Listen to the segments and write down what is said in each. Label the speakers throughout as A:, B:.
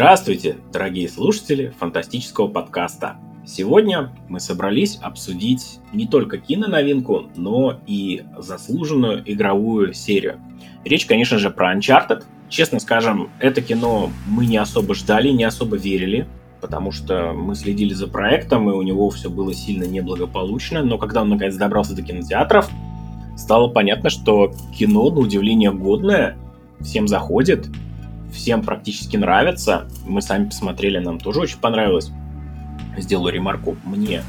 A: Здравствуйте, дорогие слушатели фантастического подкаста. Сегодня мы собрались обсудить не только киноновинку, но и заслуженную игровую серию. Речь, конечно же, про Uncharted. Честно скажем, это кино мы не особо ждали, не особо верили, потому что мы следили за проектом, и у него все было сильно неблагополучно. Но когда он наконец добрался до кинотеатров, стало понятно, что кино, на удивление, годное, всем заходит, всем практически нравится. Мы сами посмотрели, нам тоже очень понравилось. Сделаю ремарку, мне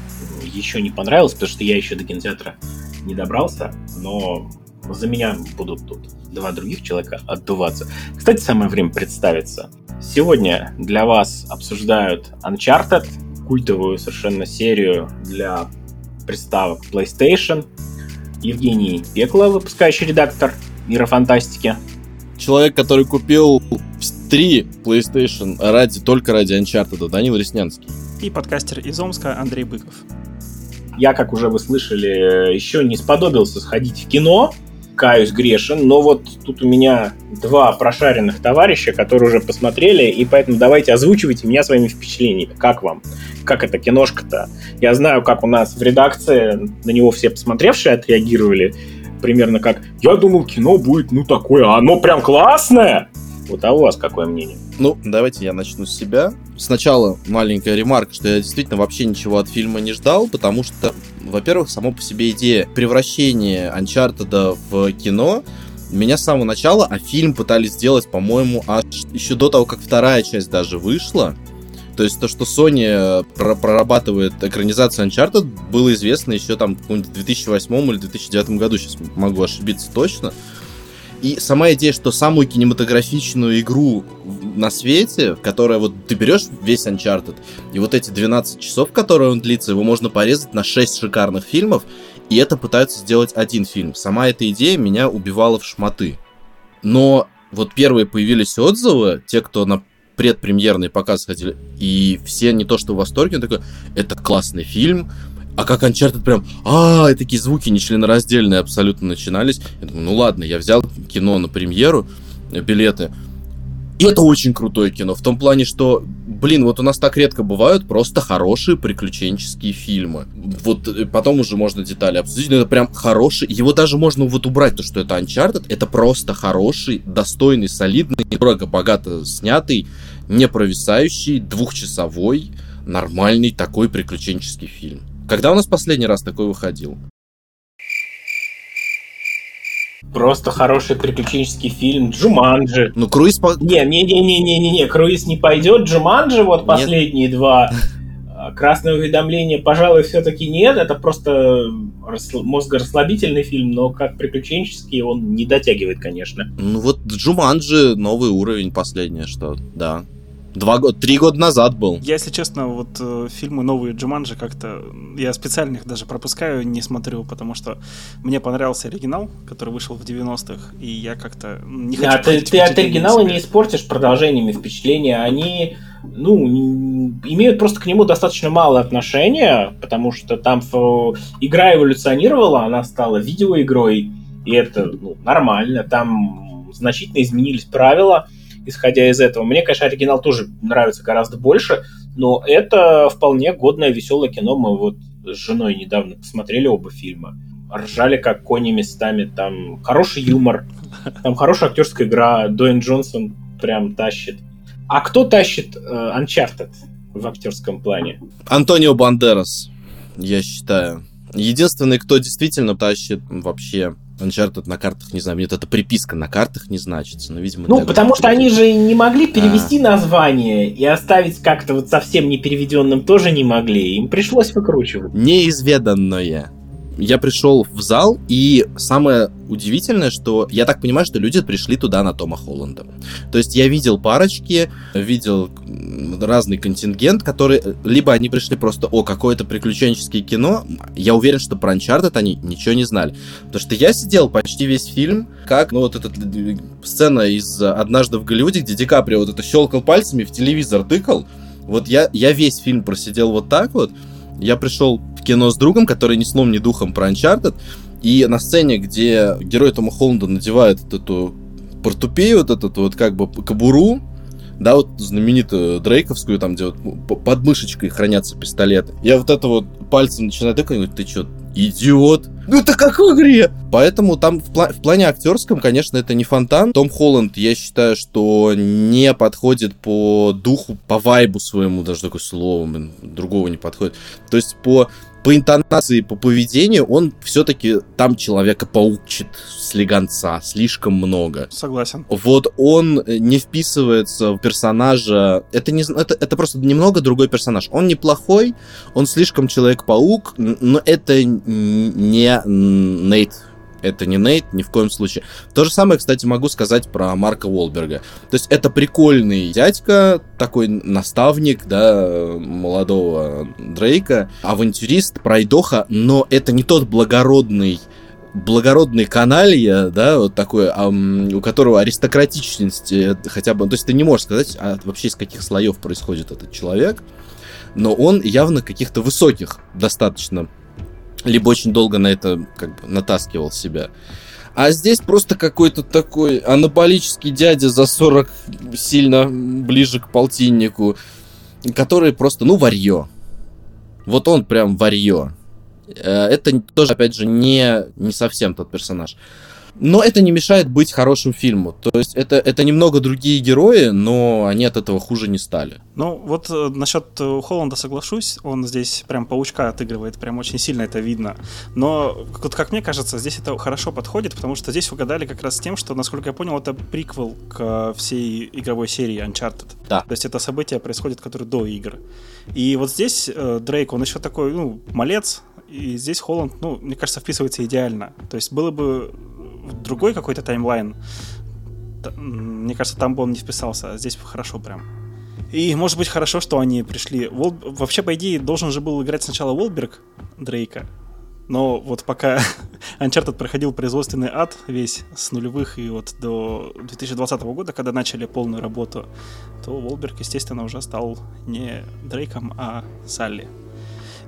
A: еще не понравилось, потому что я еще до кинотеатра не добрался, но за меня будут тут два других человека отдуваться. Кстати, самое время представиться. Сегодня для вас обсуждают Uncharted, культовую совершенно серию для приставок PlayStation. Евгений Пекла, выпускающий редактор Мира Фантастики
B: человек, который купил три PlayStation ради, только ради Uncharted, Данил Реснянский.
C: И подкастер из Омска Андрей Быков.
A: Я, как уже вы слышали, еще не сподобился сходить в кино, каюсь грешен, но вот тут у меня два прошаренных товарища, которые уже посмотрели, и поэтому давайте озвучивайте меня своими впечатлениями. Как вам? Как эта киношка-то? Я знаю, как у нас в редакции на него все посмотревшие отреагировали примерно как «Я думал, кино будет, ну, такое, а оно прям классное!» Вот, а у вас какое мнение?
B: Ну, давайте я начну с себя. Сначала маленькая ремарка, что я действительно вообще ничего от фильма не ждал, потому что, во-первых, само по себе идея превращения Uncharted в кино меня с самого начала, а фильм пытались сделать, по-моему, аж еще до того, как вторая часть даже вышла. То есть то, что Sony э, прорабатывает экранизацию Uncharted, было известно еще там в 2008 или 2009 году, сейчас могу ошибиться точно. И сама идея, что самую кинематографичную игру на свете, которая вот ты берешь весь Uncharted, и вот эти 12 часов, которые он длится, его можно порезать на 6 шикарных фильмов, и это пытаются сделать один фильм. Сама эта идея меня убивала в шматы. Но вот первые появились отзывы, те, кто на предпремьерный показ ходили, и все не то что в восторге, он такой, это классный фильм, а как Uncharted прям, а, и такие звуки нечленораздельные абсолютно начинались. Я думаю, ну ладно, я взял кино на премьеру, билеты, и это очень крутое кино, в том плане, что, блин, вот у нас так редко бывают просто хорошие приключенческие фильмы. Вот э, потом уже можно детали обсудить, но это прям хороший, его даже можно вот убрать, то, что это Uncharted, это просто хороший, достойный, солидный, дорого, богато снятый, не провисающий, двухчасовой, нормальный такой приключенческий фильм. Когда у нас последний раз такой выходил?
A: Просто хороший приключенческий фильм. Джуманджи.
B: Ну, Круиз... По...
A: Не, не, не, не, не, не, не, Круиз не пойдет. Джуманджи, вот последние нет. два. А, Красное уведомление, пожалуй, все-таки нет. Это просто расл... мозгорасслабительный фильм, но как приключенческий он не дотягивает, конечно.
B: Ну вот Джуманджи новый уровень последнее, что, да. Два года, три года назад был.
C: Я, если честно, вот э, фильмы новые Джуманджи как-то... Я специально их даже пропускаю, не смотрю, потому что мне понравился оригинал, который вышел в 90-х, и я как-то не хочу...
A: А ты, ты от оригинала не испортишь продолжениями впечатления. Они, ну, имеют просто к нему достаточно мало отношения, потому что там игра эволюционировала, она стала видеоигрой, и это ну, нормально. Там значительно изменились правила, исходя из этого. Мне, конечно, оригинал тоже нравится гораздо больше, но это вполне годное, веселое кино. Мы вот с женой недавно посмотрели оба фильма. Ржали как кони местами, там хороший юмор, там хорошая актерская игра, Дуэйн Джонсон прям тащит. А кто тащит э, Uncharted в актерском плане?
B: Антонио Бандерас, я считаю. Единственный, кто действительно тащит вообще Uncharted на картах, не знаю, мне это приписка на картах не значится, но, видимо...
A: Ну, потому что они же не могли перевести а. название и оставить как-то вот совсем непереведенным тоже не могли, им пришлось выкручивать.
B: Неизведанное я пришел в зал, и самое удивительное, что я так понимаю, что люди пришли туда на Тома Холланда. То есть я видел парочки, видел разный контингент, который либо они пришли просто, о, какое-то приключенческое кино, я уверен, что про Uncharted они ничего не знали. Потому что я сидел почти весь фильм, как, ну, вот эта сцена из «Однажды в Голливуде», где Ди Каприо вот это щелкал пальцами, в телевизор тыкал, вот я, я весь фильм просидел вот так вот, я пришел кино с другом, который ни сном, ни духом про Uncharted, и на сцене, где герой Тома Холланда надевает вот эту портупею, вот этот вот как бы кобуру, да, вот знаменитую Дрейковскую, там, где вот под мышечкой хранятся пистолеты. Я вот это вот пальцем начинаю тыкать, говорю, ты что, идиот? Ну это как в игре! Поэтому там в, пла- в плане актерском, конечно, это не фонтан. Том Холланд, я считаю, что не подходит по духу, по вайбу своему, даже такое слово, другого не подходит. То есть по по интонации, по поведению, он все-таки там человека паучит слегонца слишком много.
C: Согласен.
B: Вот он не вписывается в персонажа. Это, не, это, это просто немного другой персонаж. Он неплохой, он слишком Человек-паук, но это не Нейт это не Нейт, ни в коем случае. То же самое, кстати, могу сказать про Марка Уолберга. То есть это прикольный дядька, такой наставник, да, молодого Дрейка, авантюрист, пройдоха, но это не тот благородный благородный каналья, да, вот такой, um, у которого аристократичность хотя бы, то есть ты не можешь сказать а вообще из каких слоев происходит этот человек, но он явно каких-то высоких достаточно либо очень долго на это как бы натаскивал себя. А здесь просто какой-то такой анаболический дядя за 40 сильно ближе к полтиннику, который просто, ну, варье. Вот он прям варье. Э, это тоже, опять же, не, не совсем тот персонаж. Но это не мешает быть хорошим фильму. То есть это, это немного другие герои, но они от этого хуже не стали.
C: Ну, вот э, насчет э, Холланда соглашусь, он здесь прям паучка отыгрывает, прям очень сильно это видно. Но, вот как мне кажется, здесь это хорошо подходит, потому что здесь угадали как раз с тем, что, насколько я понял, это приквел к всей игровой серии Uncharted.
B: Да.
C: То есть это события происходят, которые до игр. И вот здесь э, Дрейк, он еще такой, ну, малец, и здесь Холланд, ну, мне кажется, вписывается идеально. То есть было бы другой какой-то таймлайн, мне кажется, там бы он не вписался, а здесь хорошо прям. И может быть хорошо, что они пришли. Вол... Вообще, по идее, должен же был играть сначала Волберг Дрейка, но вот пока Uncharted проходил производственный ад весь с нулевых и вот до 2020 года, когда начали полную работу, то Волберг, естественно, уже стал не Дрейком, а Салли.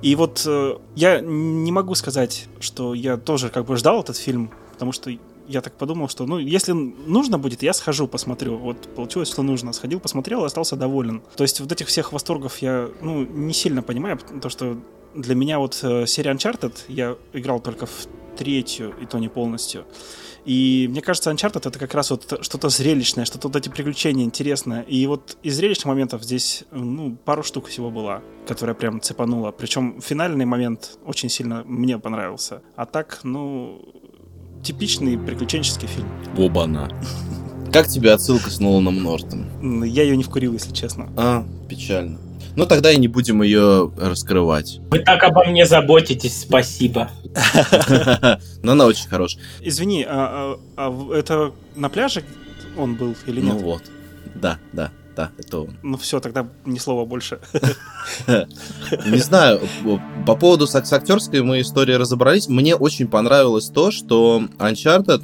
C: И вот э, я не могу сказать, что я тоже как бы ждал этот фильм, потому что я так подумал, что, ну, если нужно будет, я схожу, посмотрю. Вот получилось, что нужно. Сходил, посмотрел, остался доволен. То есть вот этих всех восторгов я, ну, не сильно понимаю, то, что для меня вот э, серия Uncharted, я играл только в третью, и то не полностью. И мне кажется, Uncharted это как раз вот что-то зрелищное, что-то вот эти приключения интересное. И вот из зрелищных моментов здесь, ну, пару штук всего было, которая прям цепанула. Причем финальный момент очень сильно мне понравился. А так, ну, типичный приключенческий фильм.
B: Оба-на. Как тебе отсылка с Ноланом Нортом?
C: Я ее не вкурил, если честно.
B: А, печально. Ну тогда и не будем ее раскрывать.
A: Вы так обо мне заботитесь, спасибо.
B: Но она очень хорошая.
C: Извини, а, а, а это на пляже он был или нет?
B: Ну вот, да, да да, это он.
C: Ну все, тогда ни слова больше.
B: Не знаю, по поводу с актерской мы истории разобрались. Мне очень понравилось то, что Uncharted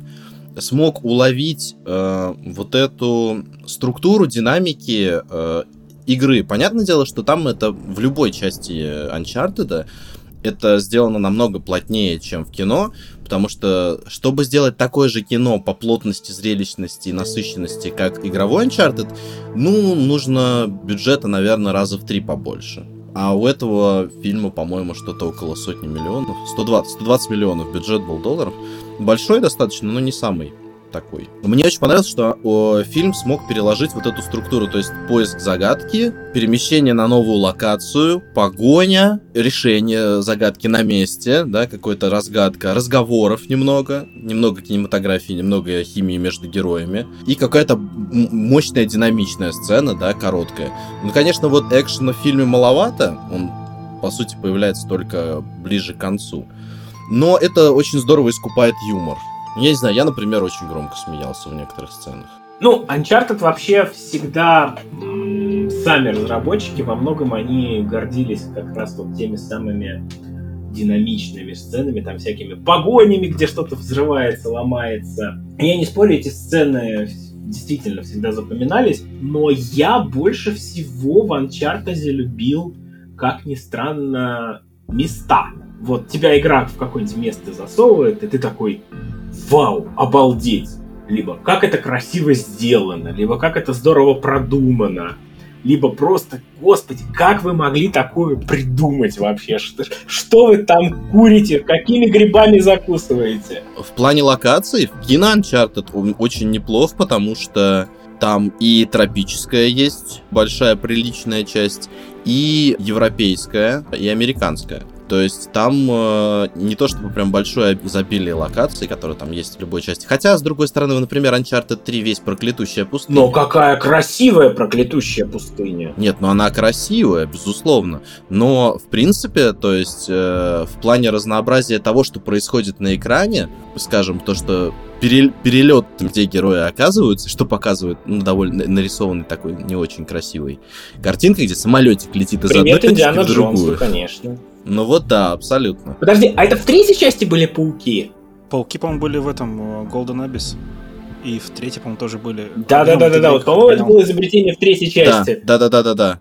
B: смог уловить э, вот эту структуру динамики э, игры. Понятное дело, что там это в любой части Uncharted это сделано намного плотнее, чем в кино, потому что, чтобы сделать такое же кино по плотности, зрелищности и насыщенности, как игровой Uncharted, ну, нужно бюджета, наверное, раза в три побольше. А у этого фильма, по-моему, что-то около сотни миллионов. 120, 120 миллионов бюджет был долларов. Большой достаточно, но не самый такой. Мне очень понравилось, что о, фильм смог переложить вот эту структуру, то есть поиск загадки, перемещение на новую локацию, погоня, решение загадки на месте, да, какая-то разгадка, разговоров немного, немного кинематографии, немного химии между героями, и какая-то мощная динамичная сцена, да, короткая. Ну, конечно, вот экшена в фильме маловато, он, по сути, появляется только ближе к концу. Но это очень здорово искупает юмор. Я не знаю, я, например, очень громко смеялся в некоторых сценах.
A: Ну, Uncharted вообще всегда сами разработчики, во многом они гордились как раз вот теми самыми динамичными сценами, там всякими погонями, где что-то взрывается, ломается. Я не спорю, эти сцены действительно всегда запоминались, но я больше всего в Uncharted любил, как ни странно, места. Вот тебя игра в какое-нибудь место засовывает, и ты такой, вау, обалдеть. либо как это красиво сделано, либо как это здорово продумано, либо просто, господи, как вы могли такое придумать вообще? Что, что вы там курите? Какими грибами закусываете?
B: В плане локаций кино Uncharted очень неплох, потому что там и тропическая есть, большая приличная часть, и европейская, и американская. То есть там э, не то чтобы прям большое изобилие локаций, которые там есть в любой части. Хотя, с другой стороны, например, Uncharted 3 весь проклятущая пустыня.
A: Но какая красивая проклятущая пустыня.
B: Нет, ну она красивая, безусловно. Но, в принципе, то есть э, в плане разнообразия того, что происходит на экране, скажем, то, что перелет, где герои оказываются, что показывает ну, довольно нарисованный такой не очень красивый картинка, где самолетик летит из
A: Привет,
B: одной
A: Индиана
B: в другую.
A: Джонсу, конечно.
B: Ну вот да, абсолютно.
A: Подожди, а это в третьей части были пауки?
C: Пауки, по-моему, были в этом э, Golden Abyss. И в третьей, по-моему, тоже были.
A: Да, да, да, да, да. Вот, по-моему, это было изобретение в третьей части.
B: Да, да, да, да, да.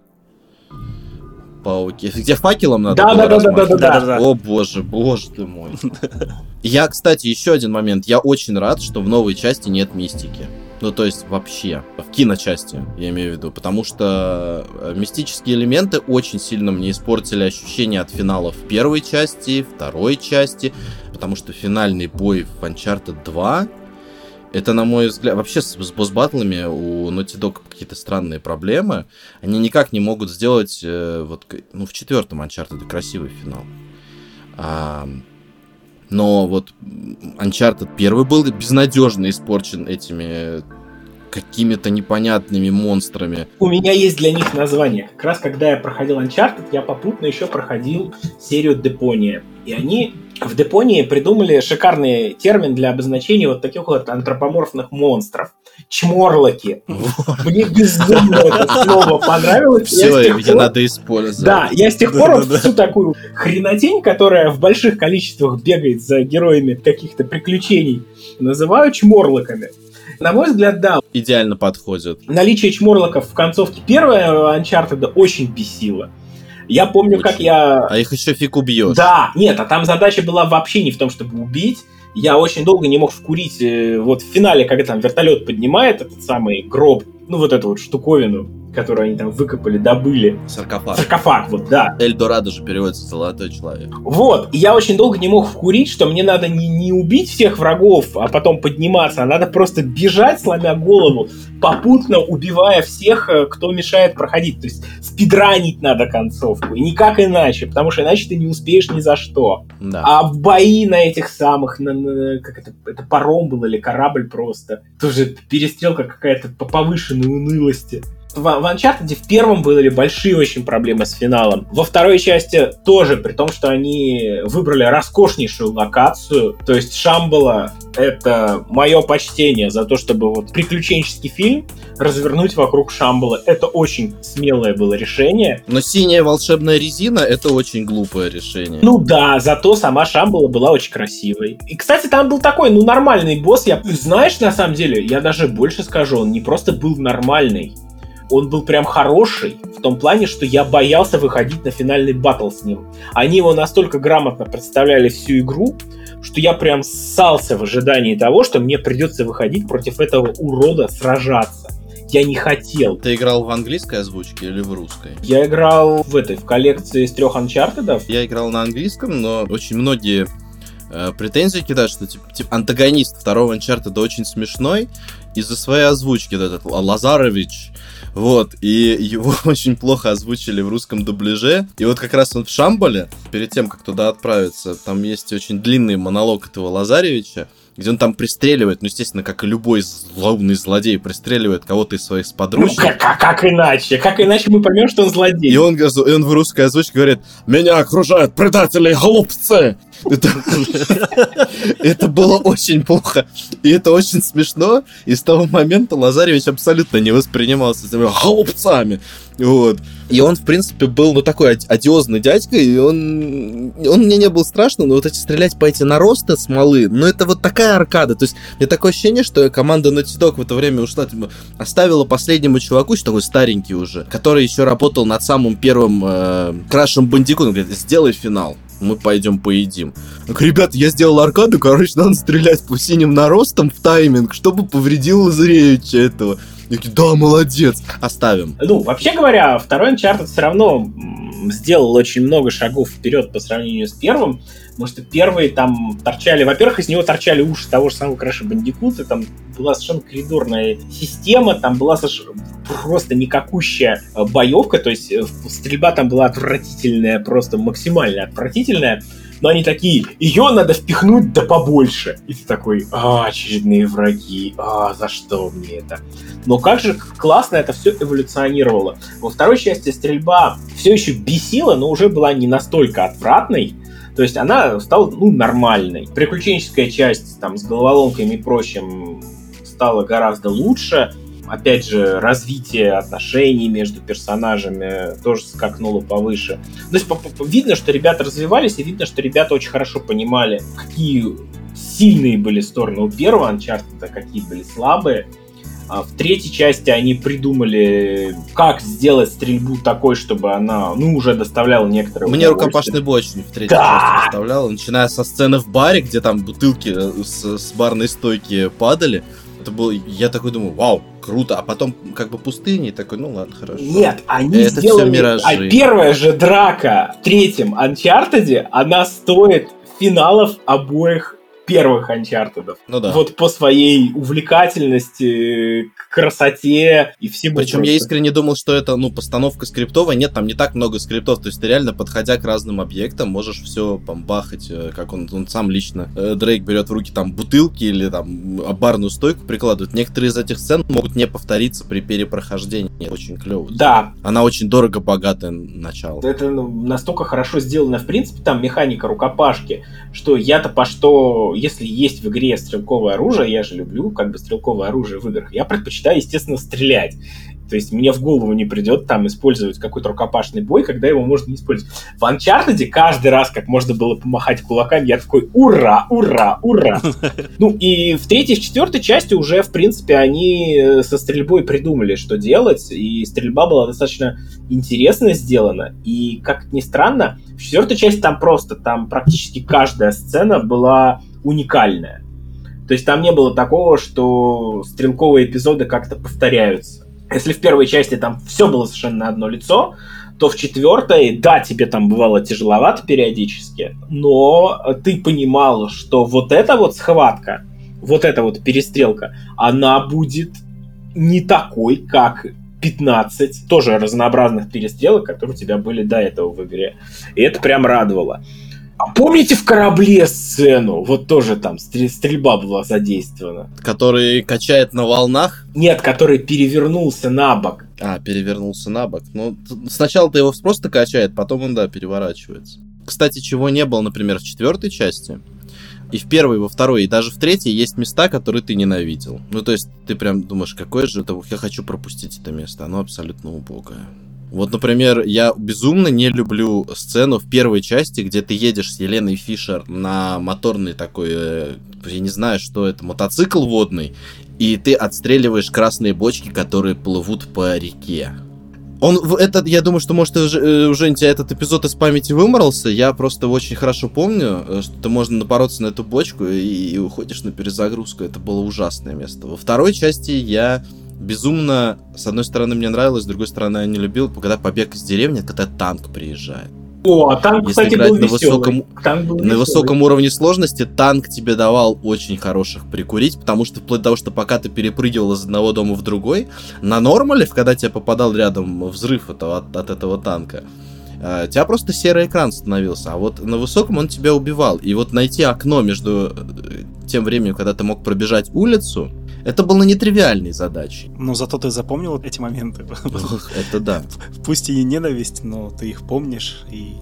B: Пауки. Где факелом надо
A: Да,
B: было
A: да, да, да, да,
B: размахивать?
A: да,
C: Да, да, да.
B: О боже, боже ты мой. Я, кстати, еще один момент. Я очень рад, что в новой части нет мистики. Ну, то есть вообще, в киночасти, я имею в виду. Потому что э, мистические элементы очень сильно мне испортили ощущение от финалов первой части, второй части. Потому что финальный бой в Uncharted 2 это, на мой взгляд, вообще с, с босс-баттлами у Naughty Dog какие-то странные проблемы. Они никак не могут сделать, э, вот, ну, в четвертом Uncharted красивый финал. А, но вот Uncharted первый был безнадежно испорчен этими какими-то непонятными монстрами.
A: У меня есть для них название. Как раз когда я проходил Uncharted, я попутно еще проходил серию Депония. И они в Депонии придумали шикарный термин для обозначения вот таких вот антропоморфных монстров. Чморлоки. Мне безумно это слово понравилось. Я
B: Все,
A: тех
B: ее надо использовать.
A: Да, я с тех пор всю такую хренотень, которая в больших количествах бегает за героями каких-то приключений, называю чморлоками. На мой взгляд, да,
B: Идеально подходит.
A: наличие чморлоков в концовке первого Uncharted очень бесило. Я помню, как
B: Очень.
A: я...
B: А их еще фиг убьешь.
A: Да, нет, а там задача была вообще не в том, чтобы убить. Я очень долго не мог вкурить. э, Вот в финале, когда там вертолет поднимает этот самый гроб, ну вот эту вот штуковину, которую они там выкопали, добыли.
B: Саркофаг.
A: Саркофаг, вот, да.
B: Эльдорадо же переводится «золотой человек».
A: Вот, и я очень долго не мог вкурить, что мне надо не, не убить всех врагов, а потом подниматься, а надо просто бежать, сломя голову, попутно убивая всех, э, кто мешает проходить. То есть спидранить надо концовку, и никак иначе, потому что иначе ты не успеешь ни за что.
B: Да.
A: А в бои на этих самых, на, на- как это, это паром был или корабль просто, тоже перестрелка какая-то по повышенной унылости. В, в Uncharted в первом были большие очень проблемы с финалом. Во второй части тоже, при том, что они выбрали роскошнейшую локацию. То есть Шамбала — это мое почтение за то, чтобы вот приключенческий фильм развернуть вокруг Шамбала. Это очень смелое было решение.
B: Но синяя волшебная резина это очень глупое решение.
A: Ну да, зато сама Шамбала была очень красивой. И, кстати, там был такой, ну, нормальный босс. Я, знаешь, на самом деле, я даже больше скажу, он не просто был нормальный. Он был прям хороший, в том плане, что я боялся выходить на финальный батл с ним. Они его настолько грамотно представляли всю игру, что я прям ссался в ожидании того, что мне придется выходить против этого урода сражаться. Я не хотел.
B: Ты играл в английской озвучке или в русской?
A: Я играл в этой, в коллекции из трех анчартедов.
B: Я играл на английском, но очень многие э, претензии кидают, что типа, типа, антагонист второго Uncharted очень смешной из-за своей озвучки, этот Лазарович. Вот, и его очень плохо озвучили в русском дубляже. И вот как раз он в Шамбале, перед тем, как туда отправиться, там есть очень длинный монолог этого Лазаревича, где он там пристреливает, ну, естественно, как и любой злобный злодей, пристреливает кого-то из своих
A: Ну,
B: сподручных.
A: как, как- иначе? Как иначе мы поймем, что он злодей?
B: И он, и он в русской озвучке говорит, меня окружают предатели, голубцы! Это, это было очень плохо. И это очень смешно. И с того момента Лазаревич абсолютно не воспринимался этими голубцами. Вот. И он, в принципе, был, ну, такой оди- одиозный дядька, и он, он мне не был страшно, но вот эти стрелять по эти наросты смолы, ну, это вот такая аркада. То есть, мне такое ощущение, что команда Naughty Dog в это время ушла, типа, оставила последнему чуваку, что такой старенький уже, который еще работал над самым первым э, Крашем Бандикутом, говорит, сделай финал. Мы пойдем поедим. Так, ребята, я сделал аркаду, короче, надо стрелять по синим наростам в тайминг, чтобы повредил Лазаревича этого. Я такие, да, молодец, оставим.
A: Ну, вообще говоря, второй Uncharted все равно сделал очень много шагов вперед по сравнению с первым, потому что первые там торчали, во-первых, из него торчали уши того же самого Crash Bandicoot, там была совершенно коридорная система, там была просто никакущая э, боевка, то есть э, стрельба там была отвратительная, просто максимально отвратительная, но они такие, ее надо впихнуть да побольше. И ты такой, а, очередные враги, а, за что мне это? Но как же классно это все эволюционировало. Во второй части стрельба все еще бесила, но уже была не настолько отвратной, то есть она стала, ну, нормальной. Приключенческая часть там с головоломками и прочим стала гораздо лучше опять же, развитие отношений между персонажами тоже скакнуло повыше. То есть видно, что ребята развивались, и видно, что ребята очень хорошо понимали, какие сильные были стороны у первого Uncharted, а какие были слабые. А в третьей части они придумали, как сделать стрельбу такой, чтобы она, ну, уже доставляла некоторые
B: Мне рукопашный бой очень в третьей да! части доставляла, начиная со сцены в баре, где там бутылки э, с, с барной стойки падали. Это было, я такой думаю, вау, круто, а потом как бы пустыни, и такой, ну ладно, хорошо.
A: Нет, они это сделали... Все миражи. А первая же драка в третьем Uncharted, она стоит финалов обоих первых Uncharted. Ну да. Вот по своей увлекательности, красоте и всему.
B: Причем просто. я искренне думал, что это, ну, постановка скриптовая. Нет, там не так много скриптов. То есть ты реально, подходя к разным объектам, можешь все там бахать, э, как он, он сам лично. Э, Дрейк берет в руки там бутылки или там барную стойку прикладывает. Некоторые из этих сцен могут не повториться при перепрохождении. Очень клево.
A: Да.
B: Она очень дорого богатая начало.
A: Это ну, настолько хорошо сделано, в принципе, там механика рукопашки, что я-то по что если есть в игре стрелковое оружие, я же люблю как бы стрелковое оружие в играх, я предпочитаю, естественно, стрелять. То есть мне в голову не придет там использовать какой-то рукопашный бой, когда его можно не использовать. В Uncharted каждый раз, как можно было помахать кулаками, я такой ура, ура, ура. Ну и в третьей, в четвертой части уже, в принципе, они э, со стрельбой придумали, что делать, и стрельба была достаточно интересно сделана. И, как ни странно, в четвертой части там просто, там практически каждая сцена была уникальная. То есть там не было такого, что стрелковые эпизоды как-то повторяются. Если в первой части там все было совершенно одно лицо, то в четвертой, да, тебе там бывало тяжеловато периодически, но ты понимал, что вот эта вот схватка, вот эта вот перестрелка, она будет не такой, как 15 тоже разнообразных перестрелок, которые у тебя были до этого в игре. И это прям радовало. А помните в корабле сцену? Вот тоже там стрельба была задействована.
B: Который качает на волнах?
A: Нет, который перевернулся на бок.
B: А, перевернулся на бок. Ну, сначала-то его просто качает, потом он, да, переворачивается. Кстати, чего не было, например, в четвертой части, и в первой, и во второй, и даже в третьей есть места, которые ты ненавидел. Ну, то есть, ты прям думаешь, какое же это... Я хочу пропустить это место. Оно абсолютно убогое. Вот, например, я безумно не люблю сцену в первой части, где ты едешь с Еленой Фишер на моторный такой, э, я не знаю, что это, мотоцикл водный, и ты отстреливаешь красные бочки, которые плывут по реке. Он, этот, я думаю, что, может, уже, э, уже у тебя этот эпизод из памяти выморался. Я просто очень хорошо помню, э, что можно напороться на эту бочку и, и уходишь на перезагрузку. Это было ужасное место. Во второй части я безумно, с одной стороны, мне нравилось, с другой стороны, я не любил, когда побег из деревни, когда танк приезжает.
A: О, а танк, Если кстати, играть был на, высоком,
B: танк был на высоком уровне сложности, танк тебе давал очень хороших прикурить, потому что вплоть до того, что пока ты перепрыгивал из одного дома в другой, на нормале, когда тебе попадал рядом взрыв этого, от, от этого танка, Uh, у тебя просто серый экран становился, а вот на высоком он тебя убивал. И вот найти окно между э, тем временем, когда ты мог пробежать улицу, это было нетривиальной задачей.
C: Но зато ты запомнил эти моменты.
B: Это да.
C: Пусть и ненависть, но ты их помнишь и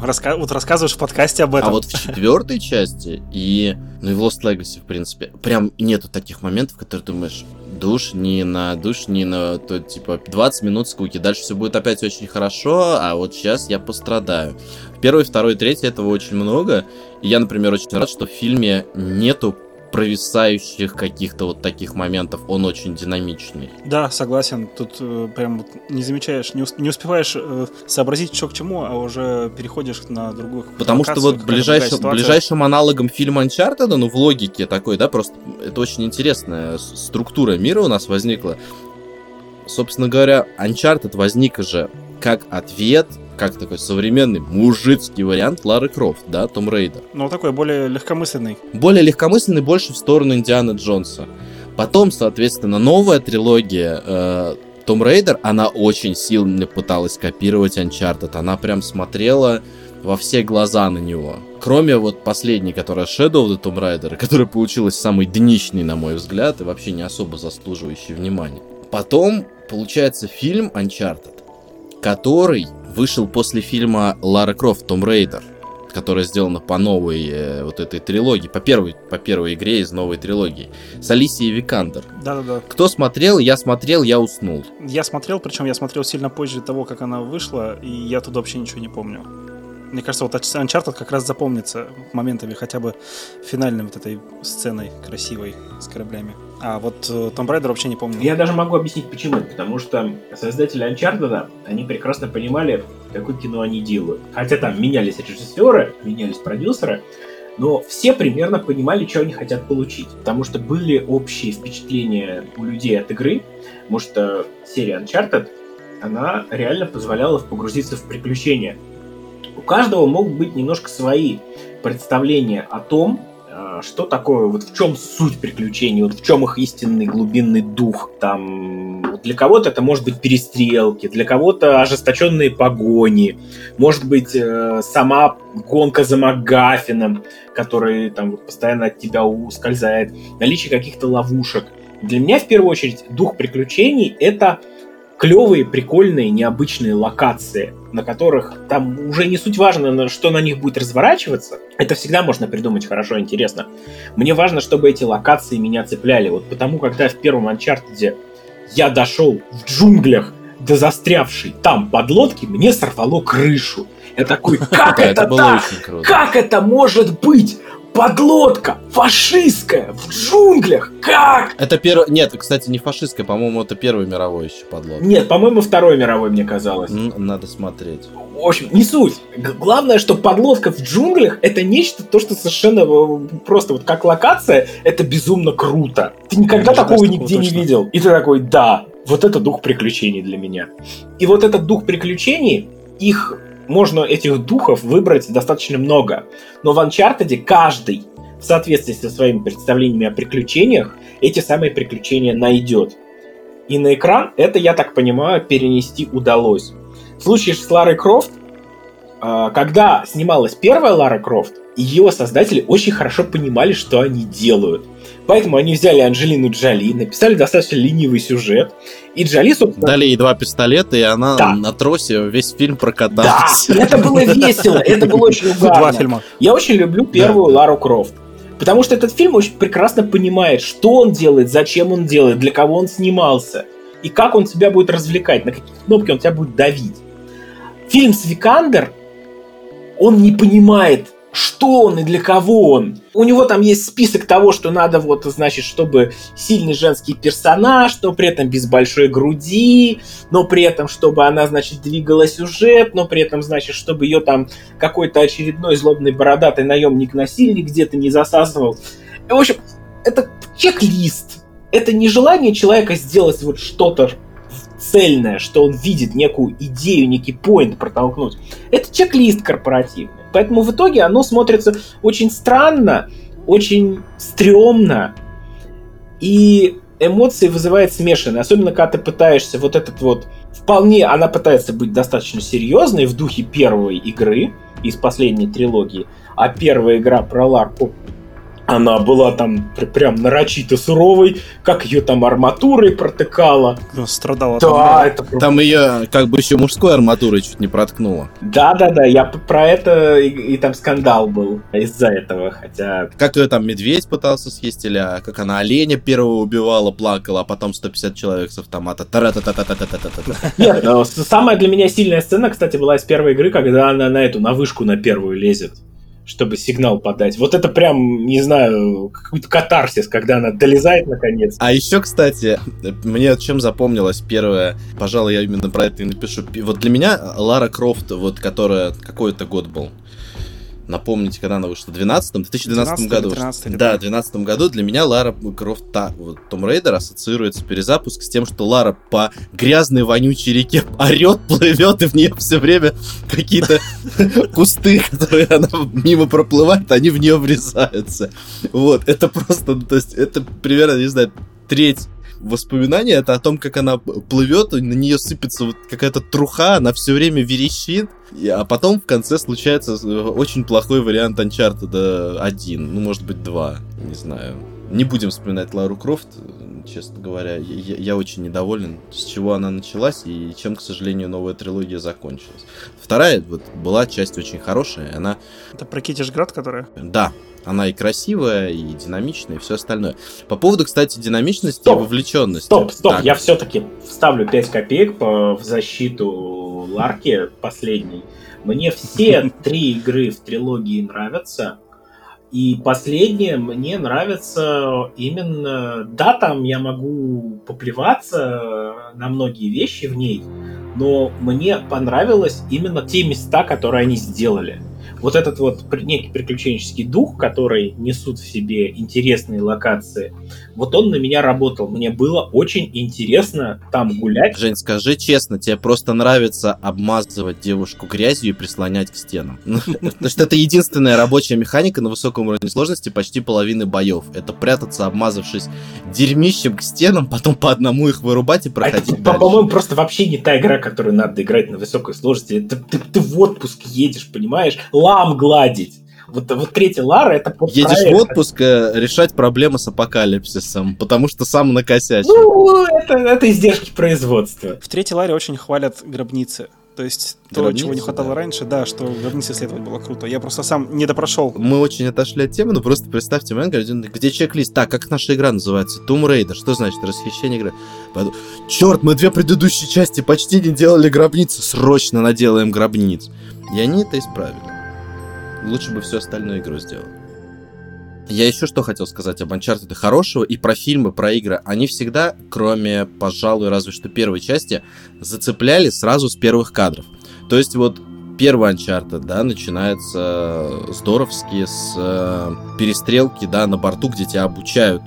C: раска... вот рассказываешь в подкасте об этом.
B: А вот в четвертой части и, ну и в Lost Legacy, в принципе, прям нету таких моментов, которые думаешь, душ не на душ, не на то, типа, 20 минут скуки. Дальше все будет опять очень хорошо, а вот сейчас я пострадаю. Первый, второй, третий этого очень много. И я, например, очень рад, что в фильме нету провисающих каких-то вот таких моментов он очень динамичный.
C: Да, согласен. Тут э, прям вот не замечаешь, не, не успеваешь э, сообразить, что к чему, а уже переходишь на другую.
B: Потому что вот ближайшим, ближайшим аналогом фильма Uncharted, ну в логике такой, да, просто это очень интересная структура мира у нас возникла. Собственно говоря, Uncharted возник же как ответ как такой современный мужицкий вариант Лары Крофт, да, Tomb Raider.
C: Ну, такой более легкомысленный.
B: Более легкомысленный, больше в сторону Индианы Джонса. Потом, соответственно, новая трилогия э, Tomb Raider, она очень сильно пыталась копировать Uncharted. Она прям смотрела во все глаза на него. Кроме вот последней, которая Shadow of the Tomb Raider, которая получилась самой днищной, на мой взгляд, и вообще не особо заслуживающей внимания. Потом получается фильм Uncharted, который вышел после фильма Лара Крофт Tomb Raider, которая сделана по новой э, вот этой трилогии, по первой, по первой игре из новой трилогии, с Алисией Викандер.
C: Да-да-да.
B: Кто смотрел? Я смотрел, я уснул.
C: Я смотрел, причем я смотрел сильно позже того, как она вышла, и я тут вообще ничего не помню. Мне кажется, вот Uncharted как раз запомнится моментами, хотя бы финальной вот этой сценой красивой с кораблями. А вот э, Tomb Raider вообще не помню.
A: Я даже могу объяснить почему. Потому что создатели Uncharted, они прекрасно понимали, какое кино они делают. Хотя там менялись режиссеры, менялись продюсеры, но все примерно понимали, что они хотят получить. Потому что были общие впечатления у людей от игры, потому что серия Uncharted, она реально позволяла погрузиться в приключения. У каждого могут быть немножко свои представления о том, что такое, вот в чем суть приключений, вот в чем их истинный глубинный дух. Там для кого-то это может быть перестрелки, для кого-то ожесточенные погони, может быть э, сама гонка за Магафином, который там постоянно от тебя ускользает, наличие каких-то ловушек. Для меня в первую очередь дух приключений это клевые, прикольные, необычные локации, на которых там уже не суть важно, что на них будет разворачиваться. Это всегда можно придумать хорошо, интересно. Мне важно, чтобы эти локации меня цепляли. Вот потому, когда в первом Uncharted я дошел в джунглях до застрявшей там подлодки, мне сорвало крышу. Я такой, как это так? Как это может быть? Подлодка фашистская в джунглях. Как?
B: Это первый... Нет, кстати, не фашистская, по-моему, это первый мировой еще подлодка.
A: Нет, по-моему, второй мировой, мне казалось.
B: Надо смотреть.
A: В общем, не суть. Главное, что подлодка в джунглях это нечто, то, что совершенно э, просто вот как локация, это безумно круто. Ты никогда такого нигде не видел. И ты такой, да, вот это дух приключений для меня. И вот этот дух приключений, их можно этих духов выбрать достаточно много. Но в Uncharted каждый в соответствии со своими представлениями о приключениях эти самые приключения найдет. И на экран это, я так понимаю, перенести удалось. В случае с Ларой Крофт, а, когда снималась первая Лара Крофт, ее создатели очень хорошо понимали, что они делают. Поэтому они взяли Анджелину Джоли, написали достаточно ленивый сюжет, и Джоли,
B: собственно... Дали ей два пистолета, и она да. на тросе весь фильм прокаталась.
A: Да, это было весело, это было очень угарно. Два фильма. Я очень люблю первую да. Лару Крофт. Потому что этот фильм очень прекрасно понимает, что он делает, зачем он делает, для кого он снимался. И как он тебя будет развлекать, на какие кнопки он тебя будет давить. Фильм с Викандер, он не понимает, что он и для кого он. У него там есть список того, что надо вот, значит, чтобы сильный женский персонаж, но при этом без большой груди, но при этом, чтобы она, значит, двигала сюжет, но при этом, значит, чтобы ее там какой-то очередной злобный бородатый наемник-насильник где-то не засасывал. В общем, это чек-лист. Это не желание человека сделать вот что-то цельное, что он видит некую идею, некий поинт протолкнуть. Это чек-лист корпоративный. Поэтому в итоге оно смотрится очень странно, очень стрёмно, и эмоции вызывает смешанные. Особенно, когда ты пытаешься вот этот вот... Вполне она пытается быть достаточно серьезной в духе первой игры из последней трилогии, а первая игра про Ларку она была там прям нарочито суровой, как ее там арматурой протыкала.
C: Ну, страдала.
B: Да, там, это... Там ее как бы еще мужской арматурой чуть не проткнула.
A: Да-да-да, я про это и, и там скандал был из-за этого, хотя...
B: Как ее там медведь пытался съесть, или а, как она оленя первого убивала, плакала, а потом 150 человек с автомата.
A: Нет, самая для меня сильная сцена, кстати, была из первой игры, когда она на эту, на вышку на первую лезет. Чтобы сигнал подать. Вот это прям, не знаю, какой-то катарсис, когда она долезает наконец.
B: А еще, кстати, мне чем запомнилось первое, пожалуй, я именно про это и напишу. Вот для меня Лара Крофт, вот которая какой-то год был, Напомните, когда она вышла? В 12 2012 году. 13, да, в 2012 году для меня Лара Крофт, та, вот, Tomb Raider ассоциируется перезапуск с тем, что Лара по грязной вонючей реке орет, плывет, и в нее все время какие-то кусты, которые она мимо проплывает, они в нее врезаются. Вот, это просто, то есть, это примерно, не знаю, треть воспоминания это о том, как она плывет, на нее сыпется вот какая-то труха, она все время верещит, а потом в конце случается э, очень плохой вариант Uncharted 1, ну, может быть, 2, не знаю. Не будем вспоминать Лару Крофт, честно говоря. Я, я очень недоволен, с чего она началась и чем, к сожалению, новая трилогия закончилась. Вторая вот была часть очень хорошая, она...
C: Это про Китишград, которая?
B: Да, она и красивая, и динамичная, и все остальное. По поводу, кстати, динамичности стоп, и вовлеченности.
A: Стоп, стоп, так. я все-таки вставлю 5 копеек по, в защиту Ларки последней. Мне все три игры в трилогии нравятся. И последнее мне нравится именно... Да, там я могу поплеваться на многие вещи в ней, но мне понравилось именно те места, которые они сделали вот этот вот некий приключенческий дух, который несут в себе интересные локации, вот он на меня работал. Мне было очень интересно там гулять.
B: Жень, скажи честно, тебе просто нравится обмазывать девушку грязью и прислонять к стенам? Потому что это единственная рабочая механика на высоком уровне сложности почти половины боев. Это прятаться, обмазавшись дерьмищем к стенам, потом по одному их вырубать и проходить
A: а, По-моему, просто вообще не та игра, которую надо играть на высокой сложности. Ты, ты, ты в отпуск едешь, понимаешь? Лам гладить. Вот, вот третья Лара это
B: Едешь в отпуск э, решать проблемы с апокалипсисом, потому что сам накосячил.
A: Ну, это, это издержки производства.
C: В третьей Ларе очень хвалят гробницы. То есть то, чего не хватало да. раньше, да, что гробницы исследовать было круто. Я просто сам не допрошел.
B: Мы очень отошли от темы, но просто представьте момент, где чек-лист. Так, как наша игра называется? Tomb Raider. Что значит расхищение игры? Черт, мы две предыдущие части почти не делали гробницы. Срочно наделаем гробниц. И они это исправили. Лучше бы всю остальную игру сделал. Я еще что хотел сказать об Uncharted хорошего и про фильмы, про игры. Они всегда, кроме, пожалуй, разве что первой части, зацепляли сразу с первых кадров. То есть вот первый Uncharted, да, начинается здоровски с э, перестрелки, да, на борту, где тебя обучают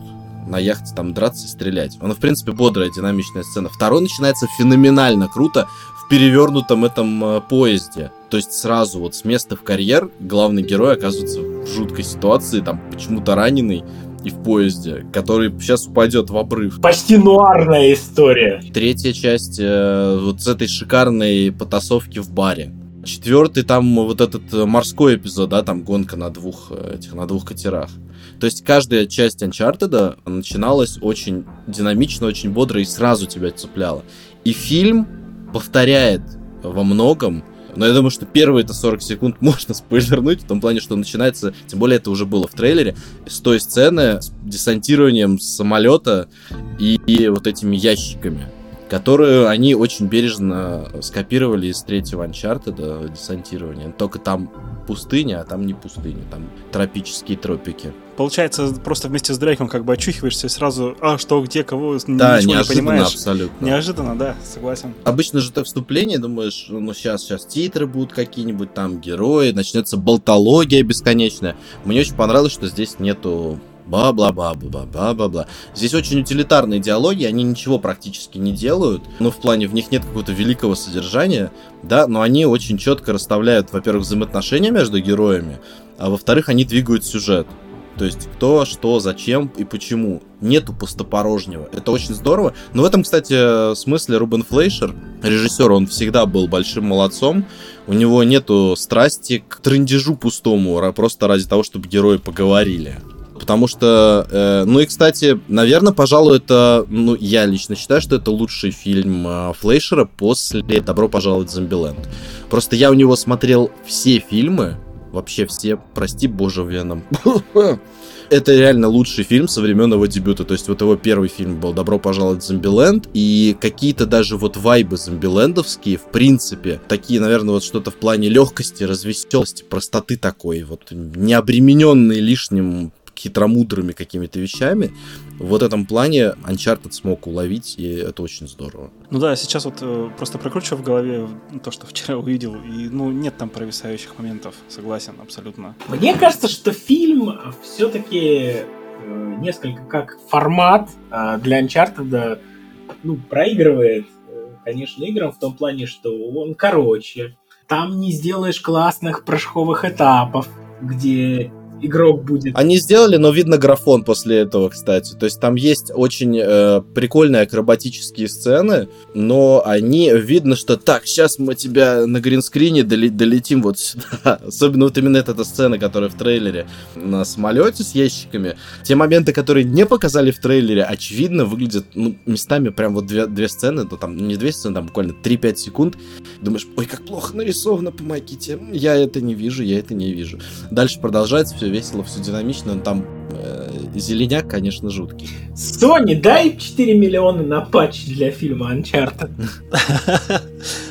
B: на яхте там драться и стрелять. Она, в принципе, бодрая, динамичная сцена. Второй начинается феноменально круто в перевернутом этом э, поезде. То есть сразу вот с места в карьер главный герой оказывается в жуткой ситуации, там почему-то раненый и в поезде, который сейчас упадет в обрыв.
A: Почти нуарная история.
B: Третья часть э, вот с этой шикарной потасовки в баре. Четвертый там вот этот морской эпизод, да, там гонка на двух э, этих, на двух катерах. То есть каждая часть Uncharted начиналась очень динамично, очень бодро и сразу тебя цепляла. И фильм повторяет во многом но я думаю, что первые это 40 секунд можно спойлернуть, в том плане, что начинается, тем более это уже было в трейлере, с той сцены с десантированием самолета и, и вот этими ящиками которую они очень бережно скопировали из третьего Uncharted десантирования. Только там пустыня, а там не пустыня, там тропические тропики.
C: Получается, просто вместе с Дрейком как бы очухиваешься и сразу, а что, где, кого,
B: да, ничего не понимаешь. абсолютно.
C: Неожиданно, да, согласен.
B: Обычно же ты вступление думаешь, ну сейчас, сейчас титры будут какие-нибудь, там герои, начнется болтология бесконечная. Мне очень понравилось, что здесь нету Ба-бла-ба-бла-бла-бла-бла. Здесь очень утилитарные диалоги, они ничего практически не делают. Ну, в плане, в них нет какого-то великого содержания, да, но они очень четко расставляют, во-первых, взаимоотношения между героями, а во-вторых, они двигают сюжет. То есть кто, что, зачем и почему. Нету пустопорожнего. Это очень здорово. Но в этом, кстати, смысле Рубен Флейшер, режиссер, он всегда был большим молодцом. У него нету страсти к трендежу пустому, просто ради того, чтобы герои поговорили потому что, э, ну и, кстати, наверное, пожалуй, это, ну, я лично считаю, что это лучший фильм э, Флейшера после «Добро пожаловать в Зомбиленд». Просто я у него смотрел все фильмы, вообще все, прости боже, Веном. Это реально лучший фильм со времен его дебюта. То есть вот его первый фильм был «Добро пожаловать в Зомбиленд», и какие-то даже вот вайбы зомбилендовские, в принципе, такие, наверное, вот что-то в плане легкости, развеселости, простоты такой, вот не обремененные лишним хитромудрыми какими-то вещами. В этом плане Uncharted смог уловить, и это очень здорово.
C: Ну да, сейчас вот э, просто прокручиваю в голове то, что вчера увидел, и ну нет там провисающих моментов, согласен, абсолютно.
A: Мне кажется, что фильм все-таки э, несколько как формат э, для Uncharted ну, проигрывает, э, конечно, играм в том плане, что он короче, там не сделаешь классных прыжковых этапов, где игрок будет.
B: Они сделали, но видно графон после этого, кстати. То есть там есть очень э, прикольные акробатические сцены, но они видно, что так, сейчас мы тебя на гринскрине доли, долетим вот сюда. Особенно вот именно эта сцена, которая в трейлере на самолете с ящиками. Те моменты, которые не показали в трейлере, очевидно, выглядят ну, местами прям вот две, две сцены, ну там не две сцены, там буквально 3-5 секунд. Думаешь, ой, как плохо нарисовано, помогите. Я это не вижу, я это не вижу. Дальше продолжается все весело, все динамично, но там э, зеленяк, конечно, жуткий.
A: Sony, дай 4 миллиона на патч для фильма Uncharted.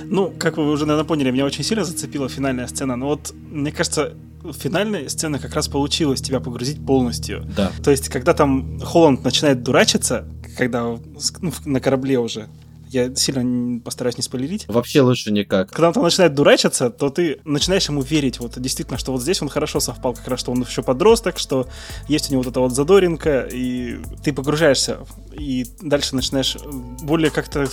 C: Ну, как вы уже, наверное, поняли, меня очень сильно зацепила финальная сцена. Но вот, мне кажется, финальная сцена как раз получилось тебя погрузить полностью.
B: Да.
C: То есть, когда там Холланд начинает дурачиться, когда ну, на корабле уже, я сильно постараюсь не спойлерить.
B: Вообще лучше никак.
C: Когда он там начинает дурачиться, то ты начинаешь ему верить, вот действительно, что вот здесь он хорошо совпал, как раз, что он еще подросток, что есть у него вот эта вот задоринка, и ты погружаешься, и дальше начинаешь более как-то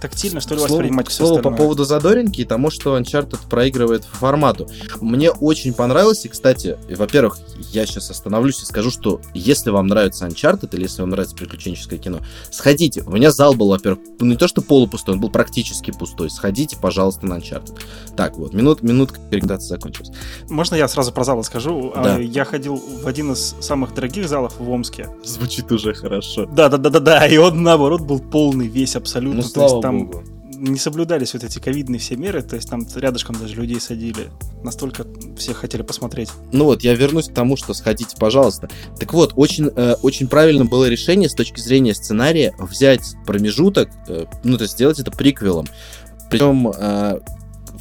C: тактильно, что ли,
B: слову,
C: воспринимать
B: все слову, по поводу задоринки и тому, что Uncharted проигрывает формату. Мне очень понравилось, и, кстати, во-первых, я сейчас остановлюсь и скажу, что если вам нравится Uncharted, или если вам нравится приключенческое кино, сходите. У меня зал был, во-первых, ну, не то, что полупустой, он был практически пустой. Сходите, пожалуйста, на Uncharted. Так, вот, минут, минутка рекомендация закончилась.
C: Можно я сразу про зал скажу?
B: Да.
C: Я ходил в один из самых дорогих залов в Омске.
B: Звучит уже хорошо.
C: Да, да, да, да, да. И он наоборот был полный весь абсолютно.
B: Ну, слава
C: там
B: богу.
C: не соблюдались вот эти ковидные все меры, то есть там рядышком даже людей садили. Настолько все хотели посмотреть.
B: Ну вот, я вернусь к тому, что сходите, пожалуйста. Так вот, очень, э, очень правильно было решение с точки зрения сценария взять промежуток, э, ну то есть сделать это приквелом. Причем э,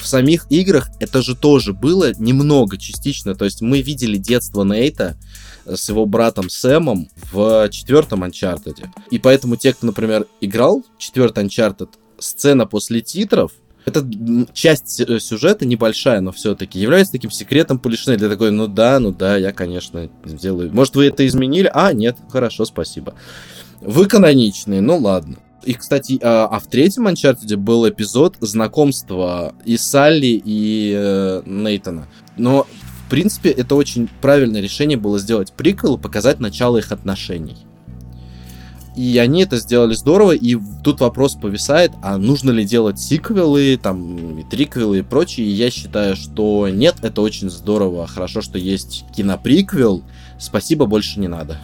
B: в самих играх это же тоже было немного частично. То есть мы видели детство Нейта с его братом Сэмом в четвертом Uncharted. И поэтому те, кто, например, играл четвертый Uncharted, сцена после титров, это часть э, сюжета небольшая, но все-таки является таким секретом Полишинеля. Для такой, ну да, ну да, я, конечно, сделаю. Может, вы это изменили? А, нет, хорошо, спасибо. Вы каноничные, ну ладно. И, кстати, а, а в третьем Uncharted был эпизод знакомства и Салли, и э, Нейтана. Но, принципе, это очень правильное решение было сделать приквел и показать начало их отношений. И они это сделали здорово, и тут вопрос повисает, а нужно ли делать сиквелы, там, и триквелы и прочее. И я считаю, что нет, это очень здорово. Хорошо, что есть киноприквел. Спасибо, больше не надо.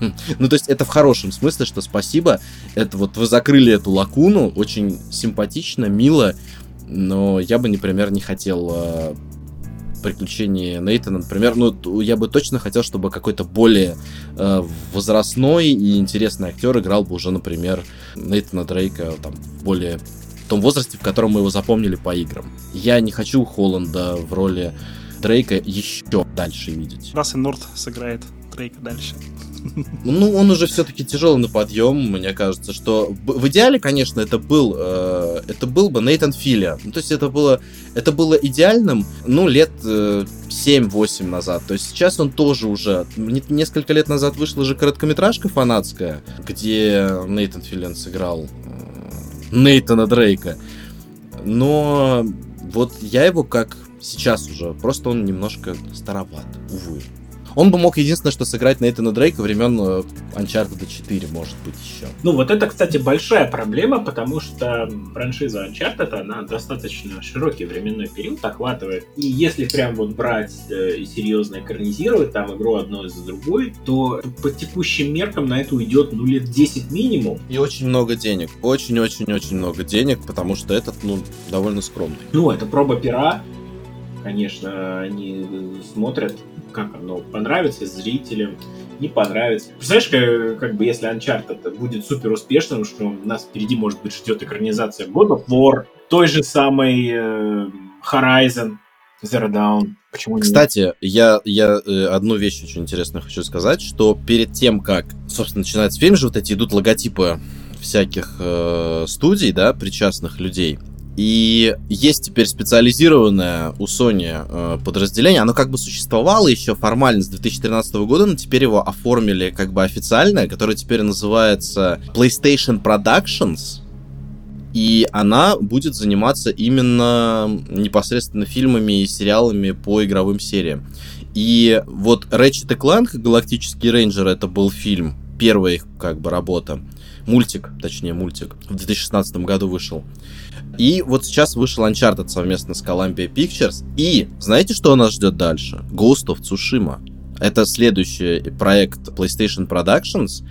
B: Ну, то есть это в хорошем смысле, что спасибо. Это вот вы закрыли эту лакуну, очень симпатично, мило, но я бы, например, не хотел приключения Нейтана, например, ну, я бы точно хотел, чтобы какой-то более э, возрастной и интересный актер играл бы уже, например, Нейтана Дрейка, там, более в том возрасте, в котором мы его запомнили по играм. Я не хочу Холланда в роли Дрейка еще дальше видеть.
C: Рассел Норт сыграет Дрейка дальше.
B: Ну, он уже все-таки тяжелый на подъем, мне кажется, что в идеале, конечно, это был, э, это был бы Нейтан Филия. Ну, то есть это было, это было идеальным, ну, лет э, 7-8 назад. То есть сейчас он тоже уже, несколько лет назад вышла же короткометражка фанатская, где Нейтан Филиан сыграл э, Нейтана Дрейка. Но вот я его как сейчас уже, просто он немножко староват, увы. Он бы мог единственное, что сыграть Нейтана Дрейка времен э, Uncharted 4, может быть, еще.
A: Ну, вот это, кстати, большая проблема, потому что франшиза Uncharted, она достаточно широкий временной период охватывает. И если прям вот брать э, и серьезно экранизировать там игру одной за другой, то по текущим меркам на это уйдет, ну, лет 10 минимум.
B: И очень много денег. Очень-очень-очень много денег, потому что этот, ну, довольно скромный.
A: Ну, это проба пера. Конечно, они смотрят как оно понравится зрителям. не понравится. Представляешь, как, как бы если Uncharted будет супер успешным, что у нас впереди, может быть, ждет экранизация God of War, той же самой э, Horizon, Zero Dawn. Почему
B: Кстати, нет? я, я э, одну вещь очень интересную хочу сказать, что перед тем, как, собственно, начинается фильм же, вот эти идут логотипы всяких э, студий, да, причастных людей. И есть теперь специализированное у Sony э, подразделение. Оно как бы существовало еще формально с 2013 года, но теперь его оформили как бы официально, которое теперь называется PlayStation Productions. И она будет заниматься именно непосредственно фильмами и сериалами по игровым сериям. И вот Ratchet Clank Галактический рейнджер это был фильм, первая их как бы работа. Мультик, точнее мультик, в 2016 году вышел. И вот сейчас вышел Uncharted совместно с Columbia Pictures. И знаете, что нас ждет дальше? Ghost of Tsushima. Это следующий проект PlayStation Productions,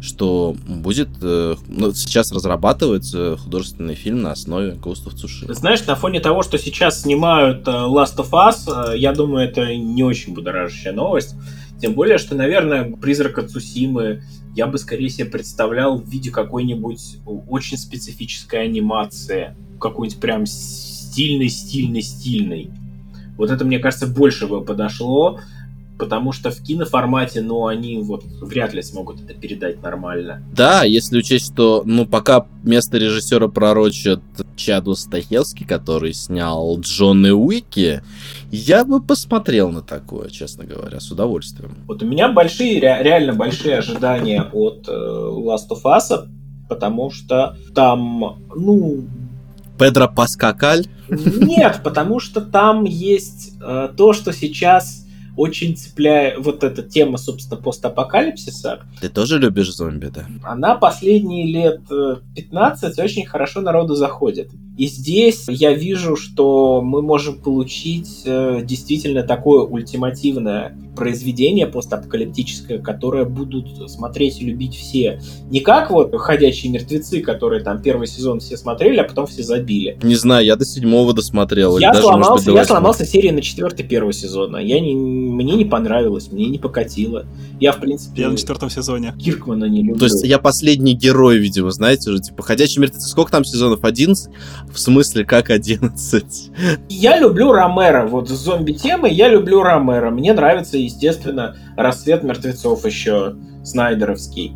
B: что будет... Э, ну, сейчас разрабатывается художественный фильм на основе Ghost of Tsushima.
A: Знаешь, на фоне того, что сейчас снимают э, Last of Us, э, я думаю, это не очень будоражащая новость. Тем более, что, наверное, Призрака Цусимы я бы скорее себе представлял в виде какой-нибудь очень специфической анимации. Какой-нибудь прям стильный, стильный, стильный. Вот это, мне кажется, больше бы подошло, потому что в киноформате, ну, они вот вряд ли смогут это передать нормально.
B: Да, если учесть, что, ну, пока место режиссера пророчит Чаду Стахелский, который снял Джон и Уики, я бы посмотрел на такое, честно говоря, с удовольствием.
A: Вот у меня большие, реально большие ожидания от э, Last of Us, потому что там, ну,
B: Педро Паскакаль?
A: Нет, потому что там есть э, то, что сейчас очень цепляет вот эта тема, собственно, постапокалипсиса.
B: Ты тоже любишь зомби, да?
A: Она последние лет 15 э, очень хорошо народу заходит. И здесь я вижу, что мы можем получить э, действительно такое ультимативное произведение постапокалиптическое, которое будут смотреть и любить все. Не как вот «Ходячие мертвецы», которые там первый сезон все смотрели, а потом все забили.
B: Не знаю, я до седьмого досмотрел.
A: Я, даже, сломался, быть, я сломался серии на четвертый первого сезона. Я не, мне не понравилось, мне не покатило. Я, в принципе...
C: Я на четвертом сезоне.
A: Киркмана не люблю.
B: То есть я последний герой, видимо, знаете уже, типа «Ходячие мертвецы». Сколько там сезонов? 11? В смысле, как 11?
A: Я люблю Ромеро. Вот с зомби-темой я люблю Ромеро. Мне нравится естественно, «Рассвет мертвецов» еще снайдеровский.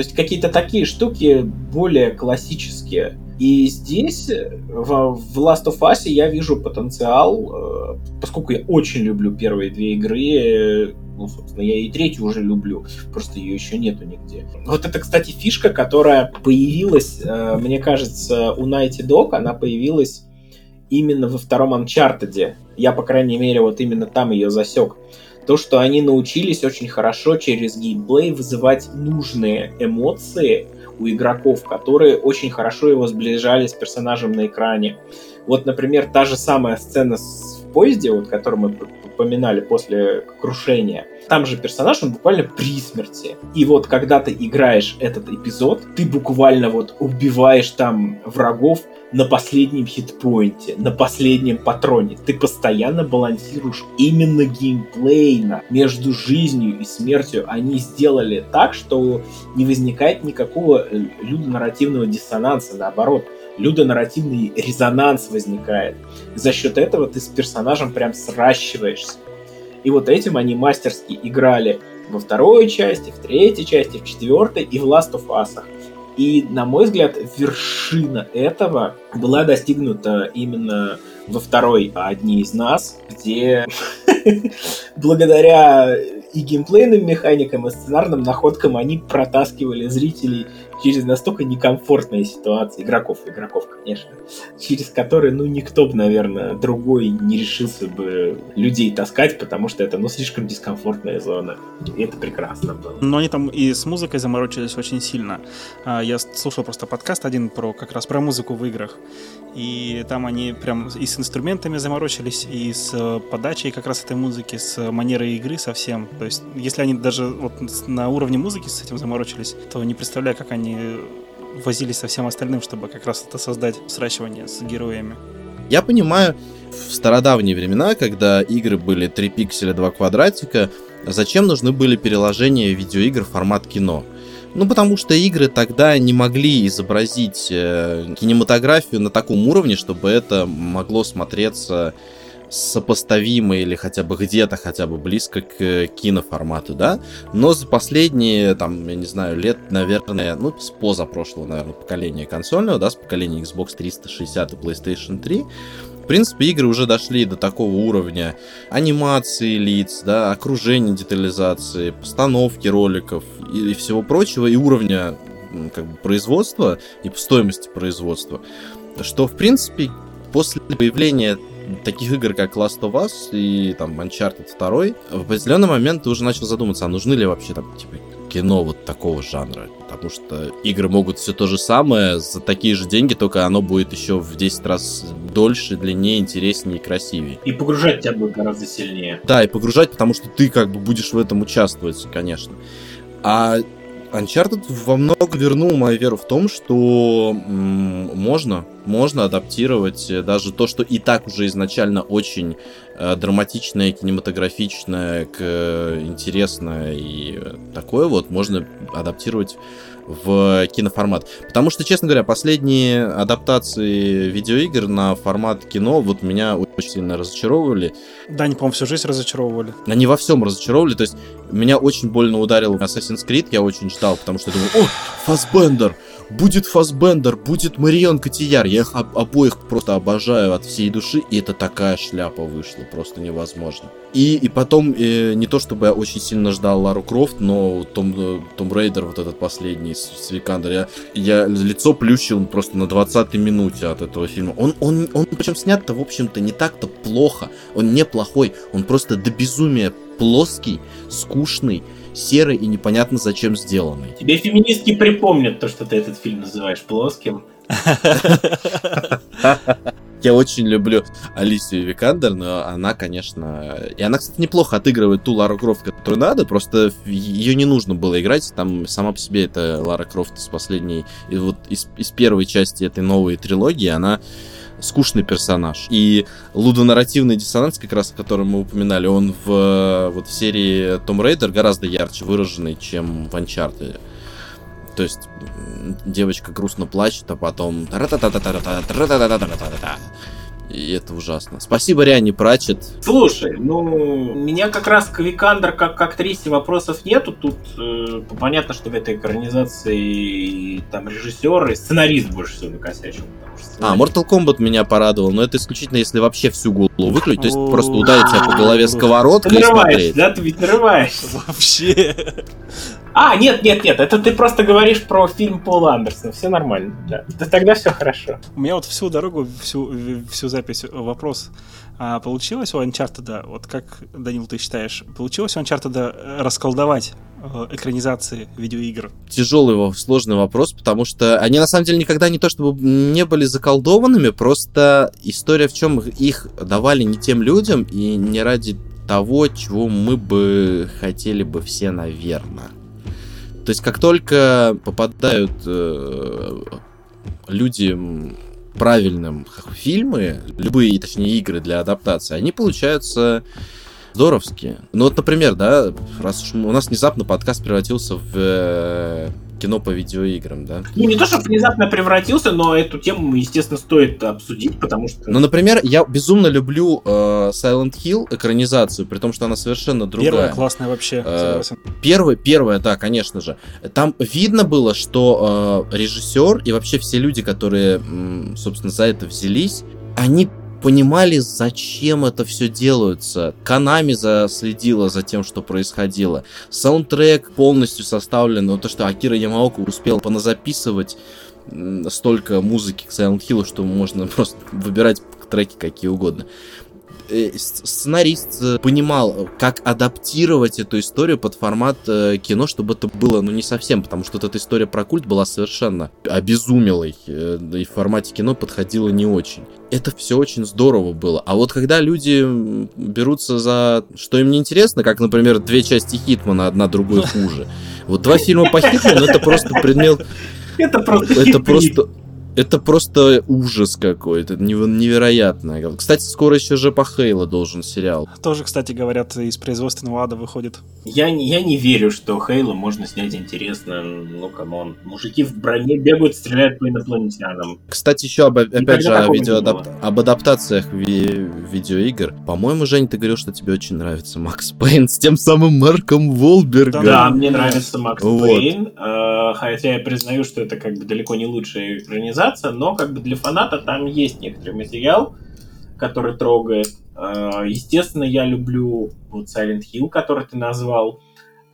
A: То есть какие-то такие штуки более классические. И здесь, в, в Last of Us, я вижу потенциал, э, поскольку я очень люблю первые две игры, ну, собственно, я и третью уже люблю, просто ее еще нету нигде. Вот это, кстати, фишка, которая появилась, э, мне кажется, у Найти Dog, она появилась именно во втором Uncharted. Я, по крайней мере, вот именно там ее засек. То, что они научились очень хорошо через геймплей вызывать нужные эмоции у игроков, которые очень хорошо его сближали с персонажем на экране. Вот, например, та же самая сцена в поезде, вот, которую мы упоминали после крушения, там же персонаж, он буквально при смерти. И вот когда ты играешь этот эпизод, ты буквально вот убиваешь там врагов на последнем хитпоинте, на последнем патроне. Ты постоянно балансируешь именно геймплейно между жизнью и смертью. Они сделали так, что не возникает никакого э, людонарративного диссонанса, наоборот людонарративный резонанс возникает. За счет этого ты с персонажем прям сращиваешься. И вот этим они мастерски играли во второй части, в третьей части, в четвертой и в Last of Us. И, на мой взгляд, вершина этого была достигнута именно во второй «Одни из нас», где благодаря и геймплейным механикам, и сценарным находкам они протаскивали зрителей через настолько некомфортные ситуации, игроков, игроков, конечно, через которые, ну, никто бы, наверное, другой не решился бы людей таскать, потому что это, ну, слишком дискомфортная зона. И это прекрасно было.
C: Но они там и с музыкой заморочились очень сильно. А, я слушал просто подкаст один про как раз про музыку в играх. И там они прям и с инструментами заморочились, и с подачей как раз этой музыки, с манерой игры совсем. То есть, если они даже вот на уровне музыки с этим заморочились, то не представляю, как они возились со всем остальным, чтобы как раз это создать сращивание с героями.
B: Я понимаю, в стародавние времена, когда игры были 3 пикселя, 2 квадратика, зачем нужны были переложения видеоигр в формат кино? Ну, потому что игры тогда не могли изобразить э, кинематографию на таком уровне, чтобы это могло смотреться сопоставимо или хотя бы где-то хотя бы близко к киноформату, да, но за последние, там, я не знаю, лет, наверное, ну, с позапрошлого, наверное, поколения консольного, да, с поколения Xbox 360 и PlayStation 3, в принципе, игры уже дошли до такого уровня анимации лиц, да, окружения детализации, постановки роликов и, и всего прочего, и уровня как бы производства и стоимости производства, что, в принципе, после появления таких игр, как Last of Us и там Uncharted 2, в определенный момент ты уже начал задуматься, а нужны ли вообще там, типа, кино вот такого жанра. Потому что игры могут все то же самое за такие же деньги, только оно будет еще в 10 раз дольше, длиннее, интереснее и красивее.
A: И погружать тебя будет гораздо сильнее.
B: Да, и погружать, потому что ты как бы будешь в этом участвовать, конечно. А Uncharted во много вернул мою веру в том, что можно, можно адаптировать даже то, что и так уже изначально очень э, драматичное, кинематографичное, к, э, интересное и такое вот, можно адаптировать в киноформат. Потому что, честно говоря, последние адаптации видеоигр на формат кино вот меня очень сильно разочаровывали.
C: Да, они, по-моему, всю жизнь разочаровывали.
B: Они во всем разочаровывали. То есть меня очень больно ударил Assassin's Creed, я очень ждал, потому что думал, о, Фасбендер! Будет Фасбендер, будет Марион Котийяр. Я их об- обоих просто обожаю от всей души, и это такая шляпа вышла, просто невозможно. И, и потом, э, не то чтобы я очень сильно ждал Лару Крофт, но Том, э, Tomb Raider, вот этот последний с, Викандер, я, я лицо плющил просто на 20-й минуте от этого фильма. Он, он, он причем снят-то, в общем-то, не так-то плохо. Он не плохой, он просто до безумия плоский, скучный, серый и непонятно зачем сделанный.
A: Тебе феминистки припомнят то, что ты этот фильм называешь плоским.
B: Я очень люблю Алисию Викандер, но она, конечно... И она, кстати, неплохо отыгрывает ту Лару Крофт, которую надо, просто ее не нужно было играть. Там сама по себе это Лара Крофт из последней... И вот из, из первой части этой новой трилогии она скучный персонаж. И лудонарративный диссонанс, как раз о котором мы упоминали, он в, вот в серии Tomb Raider гораздо ярче выраженный, чем в Uncharted. То есть девочка грустно плачет, а потом... И это ужасно. Спасибо, Рианне Пратчетт.
A: Слушай, ну, меня как раз к Викандер как к актрисе вопросов нету. Тут э, понятно, что в этой экранизации там режиссер и сценарист больше всего накосячил.
B: А, Mortal Kombat меня порадовал, но это исключительно если вообще всю голову выключить, то есть просто ударить себя по голове сковородкой и смотреть.
A: Да, ты ведь нарываешься.
C: Вообще.
A: А, нет, нет, нет, это ты просто говоришь про фильм Пола Андерсона, все нормально, да. да тогда все хорошо.
C: У меня вот всю дорогу, всю, всю запись вопрос. А получилось у Uncharted, вот как, Данил, ты считаешь, получилось у Uncharted расколдовать э, экранизации видеоигр?
B: Тяжелый, сложный вопрос, потому что они на самом деле никогда не то чтобы не были заколдованными, просто история в чем их давали не тем людям и не ради того, чего мы бы хотели бы все, наверное. То есть как только попадают э, люди правильным фильмы, любые, точнее, игры для адаптации, они получаются здоровские. Ну вот, например, да, раз уж у нас внезапно подкаст превратился в э, кино по видеоиграм, да?
A: Ну, не то, что внезапно превратился, но эту тему, естественно, стоит обсудить, потому что...
B: Ну, например, я безумно люблю э, Silent Hill экранизацию, при том, что она совершенно другая.
C: Первая классная вообще,
B: э, Первая, первая, да, конечно же. Там видно было, что э, режиссер и вообще все люди, которые, собственно, за это взялись, они понимали, зачем это все делается. Канами следила за тем, что происходило. Саундтрек полностью составлен. Вот то, что Акира Ямаока успел поназаписывать столько музыки к Silent Hill, что можно просто выбирать треки какие угодно. Э, сценарист э, понимал, как адаптировать эту историю под формат э, кино, чтобы это было, ну, не совсем, потому что вот эта история про культ была совершенно обезумелой, и в формате кино подходила не очень. Это все очень здорово было. А вот когда люди берутся за что им не интересно, как, например, две части Хитмана, одна другой хуже. Вот два фильма по Хитману, это просто предмет...
A: Это просто...
B: Это просто Это просто ужас какой-то, невероятно. Кстати, скоро еще же по Halo должен сериал.
C: Тоже, кстати, говорят, из производственного ада выходит.
A: Я не, я не верю, что Halo можно снять интересно. Ну, come on. Мужики в броне бегают, стреляют по инопланетянам.
B: Кстати, еще об, опять же о видеоадап... об адаптациях ви... видеоигр. По-моему, Жень, ты говорил, что тебе очень нравится Макс Пейн с тем самым Марком Волбергом.
A: Да, мне нравится Макс вот. Пейн. Э, хотя я признаю, что это как бы далеко не лучшая экранизация, но как бы для фаната там есть некоторый материал, который трогает. Э, естественно, я люблю вот Silent Hill, который ты назвал.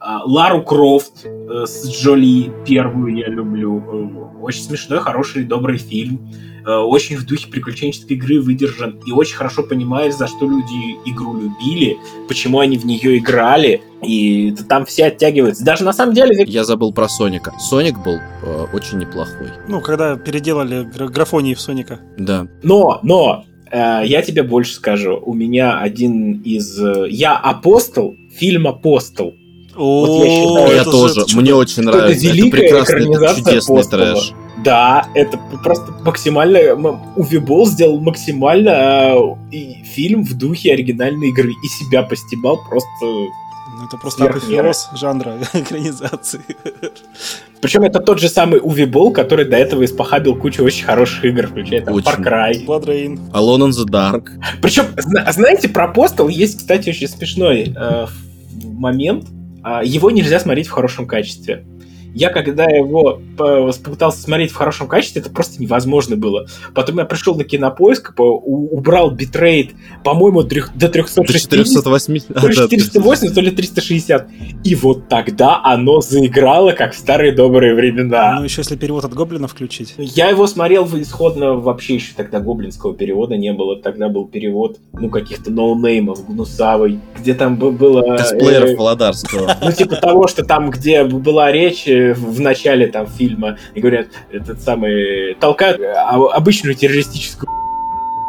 A: Э, Лару Крофт э, с Джоли первую я люблю. Очень смешной, хороший, добрый фильм. Очень в духе приключенческой игры выдержан. И очень хорошо понимаешь, за что люди игру любили, почему они в нее играли. И там все оттягиваются. Даже на самом деле...
B: Я забыл про Соника. Соник был э, очень неплохой.
C: Ну, когда переделали графонии в Соника.
B: Да.
A: Но, но, Э, я тебе больше скажу. У меня один из... Э, я апостол, фильм «Апостол».
B: О, вот я, считаю, я тоже. Мне очень нравится. Это прекрасный, это чудесный трэш.
A: Да, это просто максимально... Увибол сделал максимально э, фильм в духе оригинальной игры. И себя постебал просто
C: ну, это просто апофеоз жанра экранизации.
A: Причем это тот же самый Уви Болл, который до этого испохабил кучу очень хороших игр, включая там очень. Far Cry.
C: Blood Rain.
B: Alone in the Dark.
A: Причем, знаете, про Postal есть, кстати, очень смешной э, момент. Э, его нельзя смотреть в хорошем качестве. Я когда его попытался смотреть в хорошем качестве, это просто невозможно было. Потом я пришел на кинопоиск, убрал битрейт, по-моему, до 360. До 480. То ли 480, то ли 360. И вот тогда оно заиграло, как в старые добрые времена.
C: Ну, еще если перевод от Гоблина включить.
A: Я его смотрел исходно вообще еще тогда гоблинского перевода не было. Тогда был перевод, ну, каких-то ноунеймов, гнусавый, где там было...
B: Косплееров э, Володарского.
A: Ну, типа того, что там, где была речь в начале там фильма и говорят, этот самый толкают обычную террористическую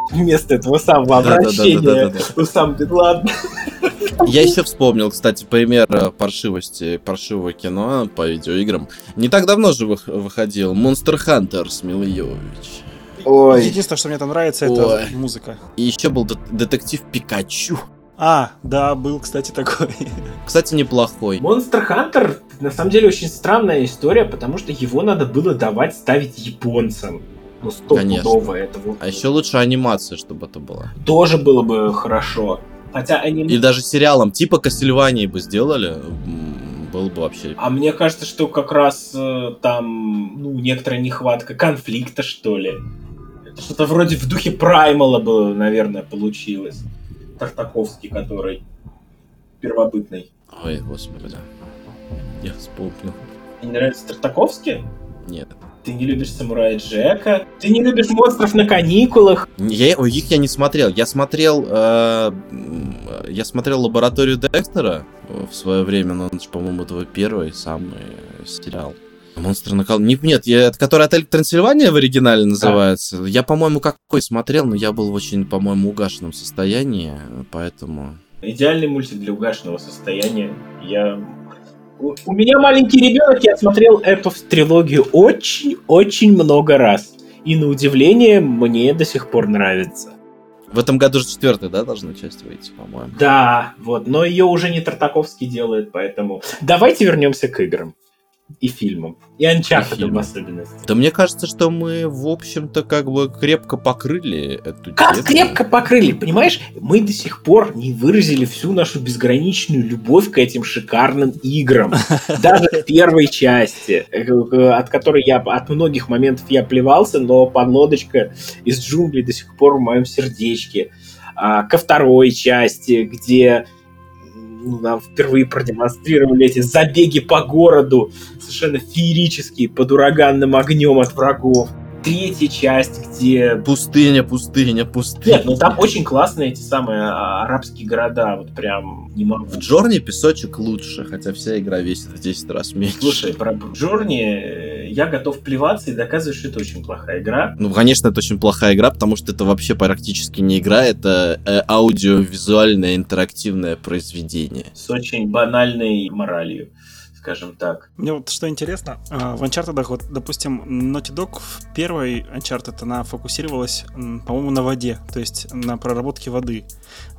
A: вместо этого самого обращения у сам Бен
B: Я еще вспомнил, кстати, пример э, паршивости, паршивого кино по видеоиграм. Не так давно же выходил Monster Hunter с Милойович.
C: Ой. Единственное, что мне там нравится, Ой. это музыка.
B: И еще был детектив Пикачу.
C: А, да, был, кстати, такой.
B: Кстати, неплохой.
A: Monster Hunter, на самом деле, очень странная история, потому что его надо было давать ставить японцам. Ну, стопудово это вот.
B: А еще лучше анимация, чтобы это было.
A: Тоже было бы хорошо. Хотя они...
B: И даже сериалом типа Кассельвании бы сделали, было бы вообще...
A: А мне кажется, что как раз э, там, ну, некоторая нехватка конфликта, что ли. Что-то вроде в духе Праймала было, наверное, получилось. Тартаковский, который первобытный.
B: Ой, господи. Я вспомнил.
A: Тебе не нравится Тартаковский?
B: Нет.
A: Ты не любишь Самурая Джека? Ты не любишь монстров на каникулах?
B: Я, их я не смотрел. Я смотрел, э, я смотрел лабораторию Декстера в свое время, но он, по-моему, это первый самый сериал. Монстры на кол... Нет, нет, я, который отель Трансильвания в оригинале называется. Да. Я, по-моему, какой смотрел, но я был в очень, по-моему, угашенном состоянии, поэтому...
A: Идеальный мультик для угашенного состояния. Я... У, меня маленький ребенок, я смотрел эту трилогию очень-очень много раз. И на удивление мне до сих пор нравится.
B: В этом году же четвертая, да, должна часть выйти, по-моему.
A: Да, вот, но ее уже не Тартаковский делает, поэтому... Давайте вернемся к играм и фильмом. И Uncharted в особенности.
B: Да мне кажется, что мы, в общем-то, как бы крепко покрыли эту
A: Как тему. крепко покрыли? Понимаешь, мы до сих пор не выразили всю нашу безграничную любовь к этим шикарным играм. Даже в первой части, э, от которой я от многих моментов я плевался, но подлодочка из джунглей до сих пор в моем сердечке. А, ко второй части, где ну, нам впервые продемонстрировали эти забеги по городу, совершенно феерические, под ураганным огнем от врагов третья часть, где...
B: Пустыня, пустыня, пустыня.
A: Нет, ну там очень классные эти самые а, арабские города, вот прям не могу.
B: В Джорни песочек лучше, хотя вся игра весит в 10 раз меньше.
A: Слушай, про Джорни я готов плеваться и доказывать, что это очень плохая игра.
B: Ну, конечно, это очень плохая игра, потому что это вообще практически не игра, это э, аудиовизуальное интерактивное произведение.
A: С очень банальной моралью скажем так.
C: Мне вот что интересно, а, в Uncharted, вот, допустим, Naughty Dog в первой Uncharted она фокусировалась, по-моему, на воде, то есть на проработке воды.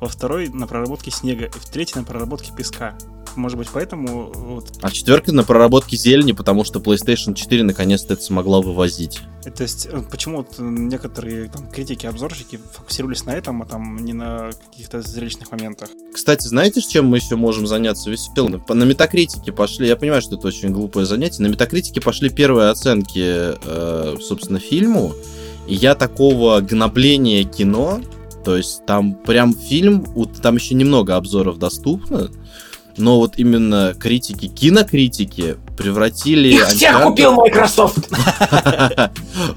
C: Во второй на проработке снега, и в третьей на проработке песка. Может быть, поэтому... Вот...
B: А четверка на проработке зелени, потому что PlayStation 4 наконец-то это смогла вывозить.
C: То есть, э, почему вот некоторые там, критики, обзорщики фокусировались на этом, а там не на каких-то зрелищных моментах?
B: Кстати, знаете, с чем мы еще можем заняться веселым? На метакритике пошли, я понимаю, что это очень глупое занятие, на метакритике пошли первые оценки, э, собственно, фильму, и я такого гнобления кино, то есть там прям фильм, там еще немного обзоров доступно, но вот именно критики, кинокритики превратили...
A: Их всех купил Microsoft!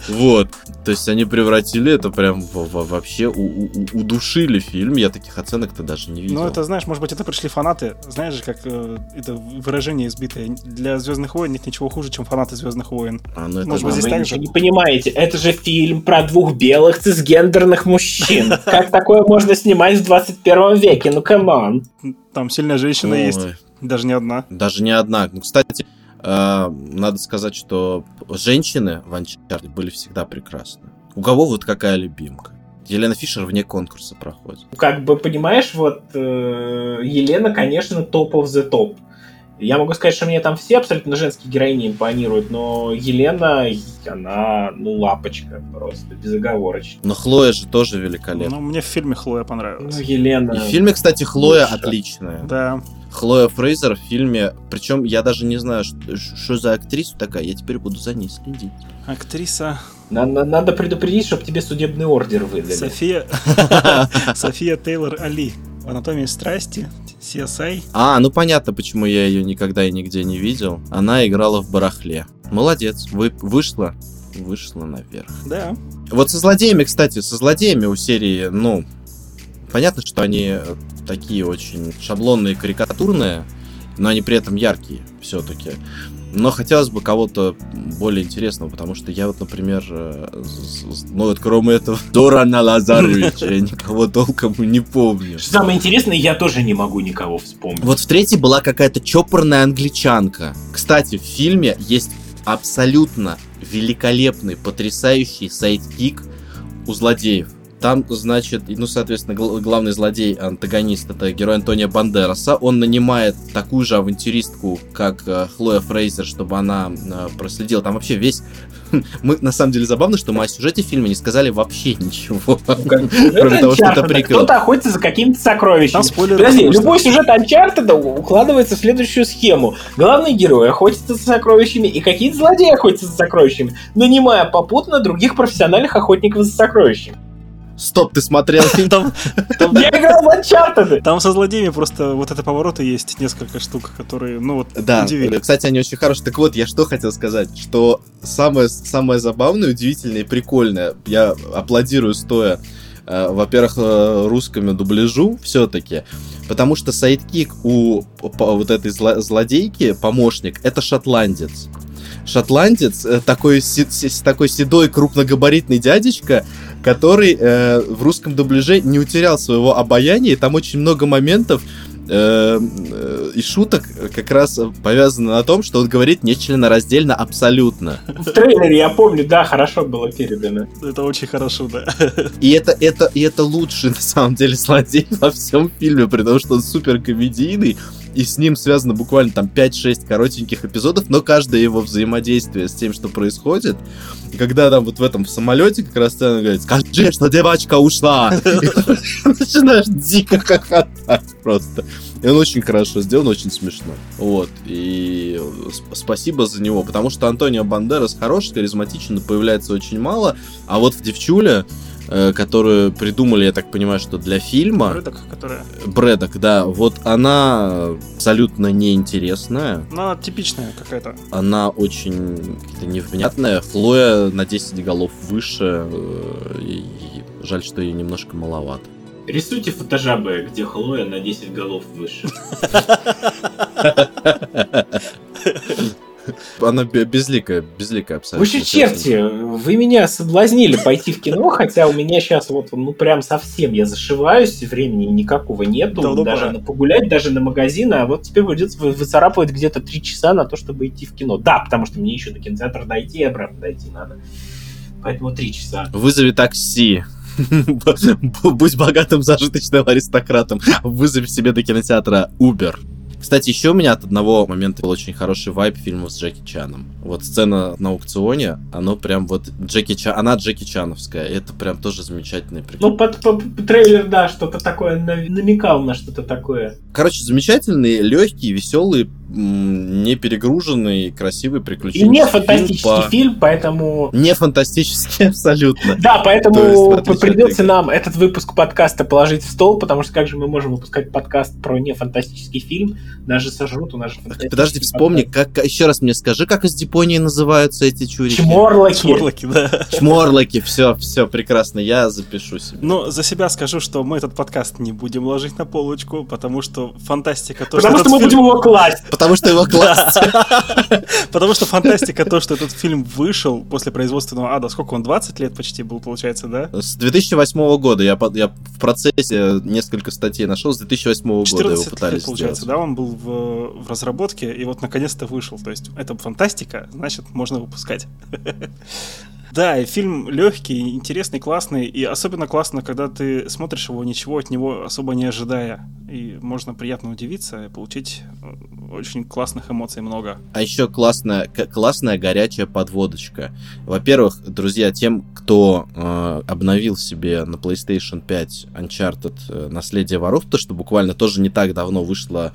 B: Вот. То есть они превратили это прям вообще удушили фильм. Я таких оценок-то даже не видел.
C: Ну, это, знаешь, может быть, это пришли фанаты. Знаешь же, как э, это выражение избитое. Для Звездных войн нет ничего хуже, чем фанаты Звездных войн.
A: А, ну это может быть, здесь так же? не понимаете. Это же фильм про двух белых цисгендерных мужчин. Как такое можно снимать в 21 веке? Ну, come on.
C: Там сильная женщина есть. Даже не одна.
B: Даже не одна. Ну, кстати, э, надо сказать, что женщины в Uncharted были всегда прекрасны. У кого вот какая любимка? Елена Фишер вне конкурса проходит.
A: Как бы, понимаешь, вот э, Елена, конечно, топ of the топ. Я могу сказать, что мне там все абсолютно женские героини импонируют, но Елена, она, ну, лапочка просто, безоговорочно.
B: Но Хлоя же тоже великолепна.
C: Ну, мне в фильме Хлоя понравилась. Ну,
A: Елена...
B: И в фильме, кстати, Хлоя лучше. отличная.
C: Да.
B: Хлоя Фрейзер в фильме, причем я даже не знаю, что, что за актриса такая, я теперь буду за ней следить.
C: Актриса...
A: Надо, надо предупредить, чтобы тебе судебный ордер выдали.
C: София... София Тейлор Али. В «Анатомии страсти», CSI.
B: А, ну понятно, почему я ее никогда и нигде не видел. Она играла в «Барахле». Молодец, вы, вышла, вышла наверх.
C: Да.
B: Вот со злодеями, кстати, со злодеями у серии, ну, понятно, что они такие очень шаблонные, карикатурные, но они при этом яркие все-таки. Но хотелось бы кого-то более интересного, потому что я вот, например, э, ну вот кроме этого Зорана Лазаревича, я никого толком не помню.
A: Что самое интересное, я тоже не могу никого вспомнить.
B: Вот в третьей была какая-то чопорная англичанка. Кстати, в фильме есть абсолютно великолепный, потрясающий sidekick у злодеев. Там, значит, ну, соответственно, главный злодей, антагонист, это герой Антонио Бандераса. Он нанимает такую же авантюристку, как э, Хлоя Фрейзер, чтобы она э, проследила. Там вообще весь... Мы, на самом деле, забавно, что мы о сюжете фильма не сказали вообще ничего.
A: Кроме того, что это прикол. Кто-то охотится за какими-то сокровищами. Подожди, любой сюжет Анчартеда укладывается в следующую схему. Главный герой охотится за сокровищами, и какие-то злодеи охотятся за сокровищами, нанимая попутно других профессиональных охотников за сокровищами.
B: Стоп, ты смотрел фильм? Там,
A: там, Я играл в Uncharted!
C: Там со злодеями просто вот это повороты есть несколько штук, которые, ну вот,
B: да, удивили. Кстати, они очень хорошие. Так вот, я что хотел сказать, что самое, самое забавное, удивительное и прикольное, я аплодирую стоя, э, во-первых, э, русскому дубляжу все-таки, потому что sidekick у вот этой злодейки, помощник, это шотландец шотландец, э, такой, такой седой крупногабаритный дядечка, который э, в русском дубляже не утерял своего обаяния, и там очень много моментов э, э, и шуток как раз повязано на том, что он говорит нечленораздельно абсолютно.
A: В трейлере, я помню, да, хорошо было передано.
C: Это очень хорошо, да.
B: И это, это, и это лучший, на самом деле, злодей во всем фильме, потому что он супер комедийный, и с ним связано буквально там 5-6 коротеньких эпизодов, но каждое его взаимодействие с тем, что происходит, когда там вот в этом в самолете как раз сцена говорит, скажи, что девочка ушла, начинаешь дико хохотать просто. И он очень хорошо сделан, очень смешно. Вот. И спасибо за него, потому что Антонио Бандерас хороший, харизматичный, появляется очень мало, а вот в Девчуле которую придумали, я так понимаю, что для фильма.
C: Брэдок, которая.
B: Брэдок, да. Вот она абсолютно неинтересная.
C: Она типичная какая-то.
B: Она очень невнятная. Хлоя на 10 голов выше. Э, и жаль, что ей немножко маловато.
A: Рисуйте фотожабы, где Хлоя на 10 голов выше.
B: Она безликая, безликая абсолютно.
A: Вы же черти, вы меня соблазнили пойти в кино, хотя у меня сейчас вот, ну прям совсем я зашиваюсь, времени никакого нету, да, даже на погулять, даже на магазин, а вот теперь придется выцарапывать где-то три часа на то, чтобы идти в кино. Да, потому что мне еще до кинотеатра дойти и обратно дойти надо. Поэтому три часа.
B: Вызови такси. Будь богатым зажиточным аристократом. Вызови себе до кинотеатра Uber. Кстати, еще у меня от одного момента был очень хороший вайп фильма с Джеки Чаном. Вот сцена на аукционе, оно прям вот Джеки Чан, она Джеки Чановская. Это прям тоже замечательный
A: прикол. Ну, под, под трейлер, да, что-то такое намекал на что-то такое.
B: Короче, замечательный, легкий, веселый, не перегруженный, красивый, приключенческий
A: И не фантастический фильм, по... фильм, поэтому...
B: Не фантастический, абсолютно.
A: Да, поэтому есть, придется нам этот выпуск подкаста положить в стол, потому что как же мы можем выпускать подкаст про не фантастический фильм, даже сожрут у нас же
B: Подожди, вспомни, как, еще раз мне скажи, как из Японии называются эти чурики?
A: Чморлоки.
C: Чморлоки, да.
B: Чморлоки, все, все, прекрасно, я запишу себе.
C: Ну, за себя скажу, что мы этот подкаст не будем ложить на полочку, потому что фантастика...
A: То, потому что, что мы фильм... будем его класть
B: потому что его класть.
C: Потому что фантастика то, что этот фильм вышел после производственного ада, сколько он, 20 лет почти был, получается, да?
B: С 2008 года. Я, в процессе несколько статей нашел, с 2008 года его пытались
C: получается, да, он был в разработке, и вот наконец-то вышел. То есть это фантастика, значит, можно выпускать. Да, и фильм легкий, интересный, классный, и особенно классно, когда ты смотришь его, ничего от него особо не ожидая. И можно приятно удивиться и получить э, очень классных эмоций много.
B: А еще классная, классная горячая подводочка. Во-первых, друзья, тем, кто э, обновил себе на PlayStation 5 Uncharted э, Наследие воров, то что буквально тоже не так давно вышло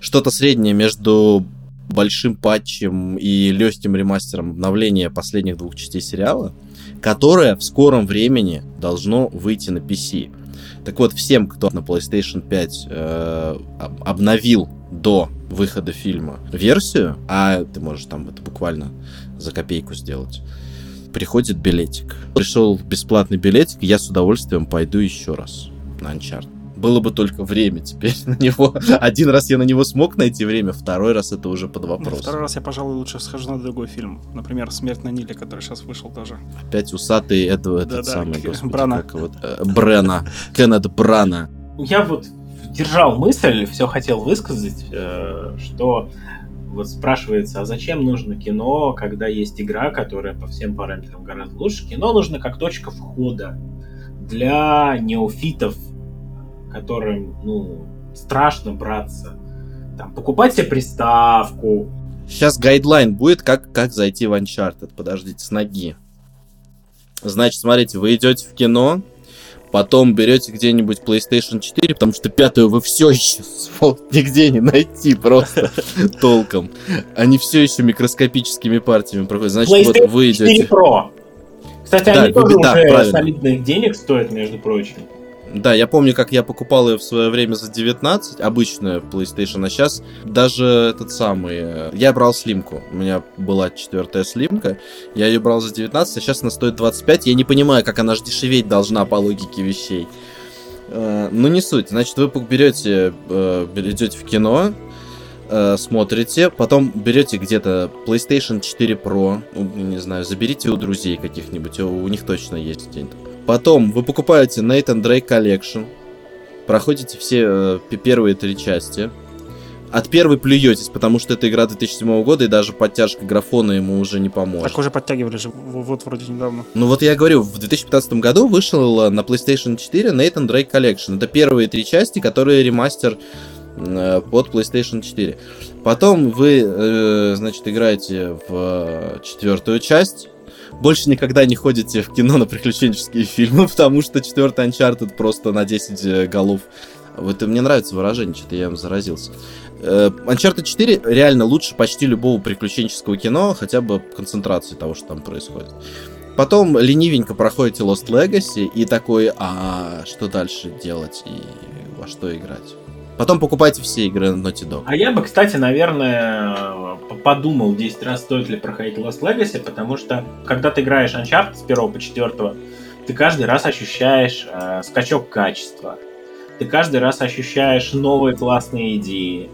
B: что-то среднее между большим патчем и легким ремастером обновления последних двух частей сериала, которое в скором времени должно выйти на PC. Так вот, всем, кто на PlayStation 5 э, обновил до выхода фильма версию, а ты можешь там это буквально за копейку сделать, приходит билетик. Пришел бесплатный билетик, я с удовольствием пойду еще раз на Uncharted было бы только время теперь на него. Один раз я на него смог найти время, второй раз это уже под вопрос. Ну,
C: второй раз я, пожалуй, лучше схожу на другой фильм. Например, «Смерть на Ниле», который сейчас вышел тоже.
B: Опять усатый это, этот да, самый, господи, Брана. Как вот, э, Брена. Кеннет Брана.
A: Я вот держал мысль, все хотел высказать, э, что вот спрашивается, а зачем нужно кино, когда есть игра, которая по всем параметрам гораздо лучше? Кино нужно как точка входа для неофитов которым, ну, страшно браться. Там, покупать себе приставку.
B: Сейчас гайдлайн будет, как, как зайти в Uncharted. Подождите, с ноги. Значит, смотрите, вы идете в кино, потом берете где-нибудь PlayStation 4, потому что пятую вы все еще нигде не найти просто толком. Они все еще микроскопическими партиями проходят. Значит,
A: PlayStation вот вы идете... 4 Pro. Кстати, да, они тоже да, уже правильно. солидных денег стоят, между прочим.
B: Да, я помню, как я покупал ее в свое время за 19, обычная PlayStation, а сейчас даже этот самый... Э, я брал слимку, у меня была четвертая слимка, я ее брал за 19, а сейчас она стоит 25, я не понимаю, как она же дешеветь должна по логике вещей. Э, ну, не суть. Значит, вы берете, э, идете в кино, смотрите, потом берете где-то PlayStation 4 Pro, ну, не знаю, заберите у друзей каких-нибудь, у них точно есть где-нибудь Потом вы покупаете Nathan Drake Collection, проходите все э, первые три части. От первой плюетесь, потому что это игра 2007 года, и даже подтяжка графона ему уже не поможет.
C: Так уже подтягивали же, вот вроде недавно.
B: Ну вот я говорю, в 2015 году вышел на PlayStation 4 Nathan Drake Collection. Это первые три части, которые ремастер э, под PlayStation 4. Потом вы, э, значит, играете в э, четвертую часть, больше никогда не ходите в кино на приключенческие фильмы, потому что четвертый Uncharted просто на 10 э, голов. Вот мне нравится выражение, что-то я им заразился. Э, Uncharted 4 реально лучше почти любого приключенческого кино, хотя бы концентрации того, что там происходит. Потом ленивенько проходите Lost Legacy и такой, а что дальше делать и во что играть? Потом покупайте все игры Naughty Dog.
A: А я бы, кстати, наверное, подумал 10 раз, стоит ли проходить Lost Legacy, потому что, когда ты играешь Uncharted с 1 по 4, ты каждый раз ощущаешь э, скачок качества. Ты каждый раз ощущаешь новые классные идеи.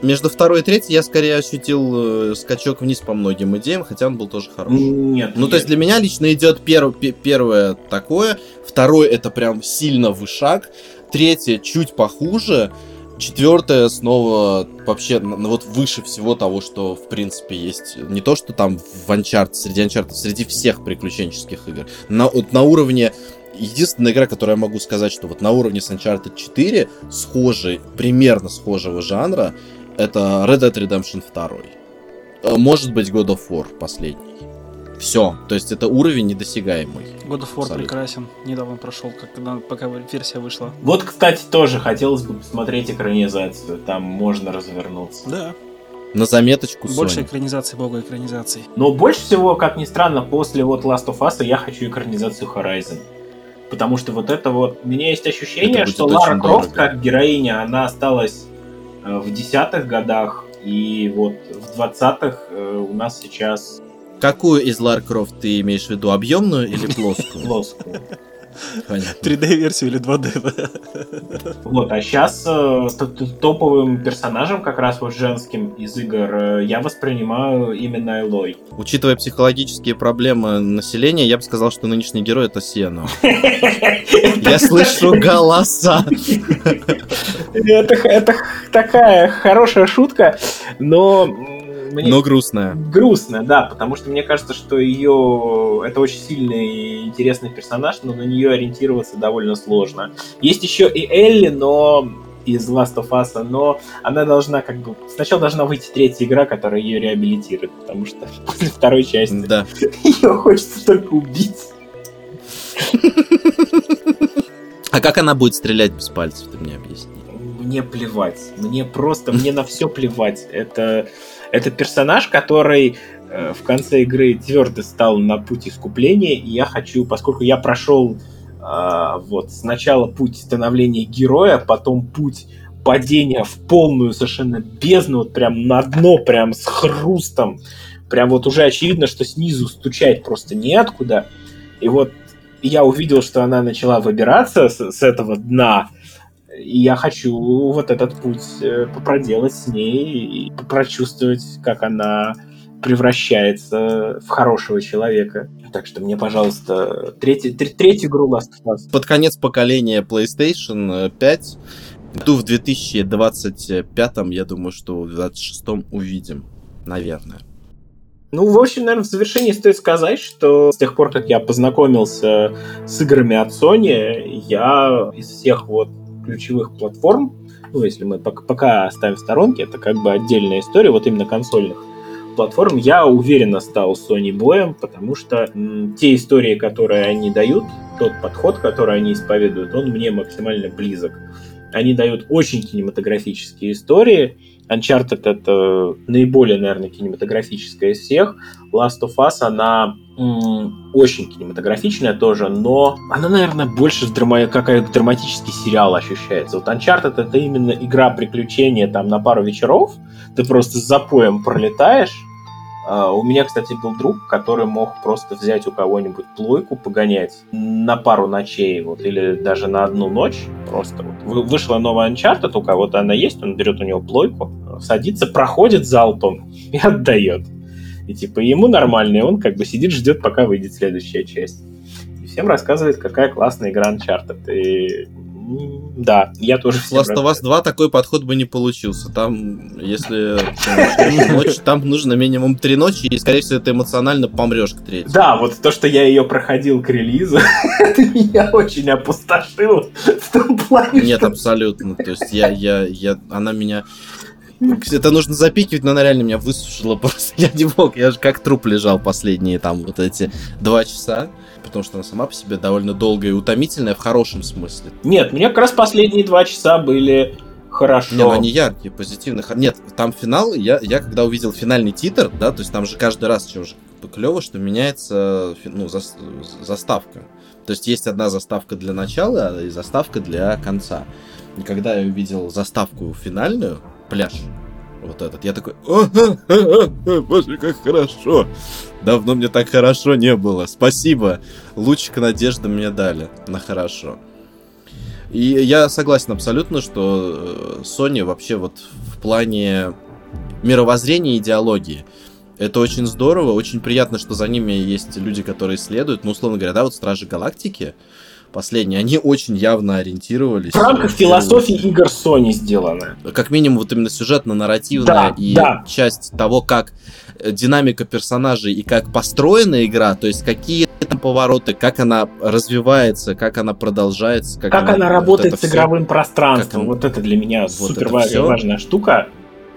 B: между второй и третьей я скорее ощутил э, скачок вниз по многим идеям, хотя он был тоже хороший.
A: Нет.
B: Ну, то есть для меня лично идет перв, первое такое, второе это прям сильно вышаг, третье чуть похуже, четвертое снова вообще ну, вот выше всего того, что в принципе есть. Не то, что там в Uncharted, среди Uncharted, среди всех приключенческих игр. На, вот на уровне единственная игра, которую я могу сказать, что вот на уровне с Uncharted 4 схожий, примерно схожего жанра, это Red Dead Redemption 2. Э, может быть, God of War последний. Все. То есть это уровень недосягаемый.
C: God of War Абсолютно. прекрасен. Недавно прошел, когда, пока версия вышла.
A: Вот, кстати, тоже хотелось бы посмотреть экранизацию. Там можно развернуться.
C: Да.
B: На заметочку
C: Больше Sony. экранизации, бога экранизаций.
A: Но больше всего, как ни странно, после вот Last of Us я хочу экранизацию Horizon. Потому что вот это вот... У меня есть ощущение, что Лара Крофт, как героиня, она осталась э, в десятых годах, и вот в двадцатых э, у нас сейчас
B: Какую из Лар Крофт ты имеешь в виду, объемную или плоскую?
A: Плоскую.
C: Понятно. 3D-версию или 2D.
A: Вот, а сейчас э, топовым персонажем, как раз вот женским из игр, э, я воспринимаю именно Элой.
B: Учитывая психологические проблемы населения, я бы сказал, что нынешний герой это Сиена. Я слышу голоса.
A: Это такая хорошая шутка, но
B: мне... Но грустная.
A: Грустная, да, потому что мне кажется, что ее... Это очень сильный и интересный персонаж, но на нее ориентироваться довольно сложно. Есть еще и Элли, но из Last of Us, но она должна как бы... Сначала должна выйти третья игра, которая ее реабилитирует, потому что после второй части
B: да.
A: ее хочется только убить.
B: А как она будет стрелять без пальцев, ты мне объясни?
A: Мне плевать. Мне просто, мне на все плевать. Это это персонаж, который э, в конце игры твердо стал на путь искупления, и я хочу, поскольку я прошел э, вот сначала путь становления героя, потом путь падения в полную совершенно бездну, вот прям на дно, прям с хрустом, прям вот уже очевидно, что снизу стучать просто неоткуда. И вот я увидел, что она начала выбираться с, с этого дна, и я хочу вот этот путь э, проделать с ней и прочувствовать, как она превращается в хорошего человека. Так что мне, пожалуйста, третий, третью игру Last of Us.
B: Под конец поколения PlayStation 5, году в 2025, я думаю, что в 2026 увидим, наверное.
A: Ну, в общем, наверное, в завершении стоит сказать, что с тех пор, как я познакомился с играми от Sony, я из всех вот ключевых платформ, ну, если мы пока, оставим в сторонке, это как бы отдельная история, вот именно консольных платформ, я уверенно стал Sony боем, потому что м, те истории, которые они дают, тот подход, который они исповедуют, он мне максимально близок. Они дают очень кинематографические истории, Uncharted это наиболее, наверное, кинематографическая из всех. Last of Us, она м- очень кинематографичная тоже, но она, наверное, больше драма- как драматический сериал ощущается. Вот Uncharted это именно игра приключения там на пару вечеров. Ты просто с запоем пролетаешь, у меня, кстати, был друг, который мог просто взять у кого-нибудь плойку, погонять на пару ночей, вот, или даже на одну ночь. Просто вот. Вышла новая Uncharted, у кого-то она есть, он берет у него плойку, садится, проходит залпом и отдает. И типа ему нормально, и он как бы сидит, ждет, пока выйдет следующая часть. И всем рассказывает, какая классная игра Uncharted. И да, я тоже
B: всем Last of Us 2 такой подход бы не получился. Там, если ночь, там нужно минимум три ночи, и, скорее всего, ты эмоционально помрешь к третьей.
A: Да, вот то, что я ее проходил к релизу, это меня очень опустошило в том плане,
B: Нет, абсолютно. То есть я, я, я, она меня... Это нужно запикивать, но она реально меня высушила просто. Я не мог, я же как труп лежал последние там вот эти два часа потому что она сама по себе довольно долгая и утомительная в хорошем смысле.
A: Нет, мне как раз последние два часа были хорошо.
B: Не, ну они яркие, позитивные. Нет, там финал, я, я когда увидел финальный титр, да, то есть там же каждый раз, что уже клево, что меняется ну, за, заставка. То есть есть одна заставка для начала и заставка для конца. И когда я увидел заставку финальную, пляж, вот этот. Я такой, боже, как хорошо. Давно мне так хорошо не было. Спасибо. Лучик надежды мне дали на хорошо. И я согласен абсолютно, что э, Sony вообще вот в плане мировоззрения и идеологии это очень здорово, очень приятно, что за ними есть люди, которые следуют. Ну, условно говоря, да, вот Стражи Галактики, последние, они очень явно ориентировались. В
A: рамках философии игр Sony сделаны.
B: Как минимум, вот именно сюжетно-нарративная да, и да. часть того, как э, динамика персонажей и как построена игра, то есть какие там повороты, как она развивается, как она продолжается.
A: Как, как она, она работает вот с игровым все, пространством. Как вот это для меня вот супер важная штука.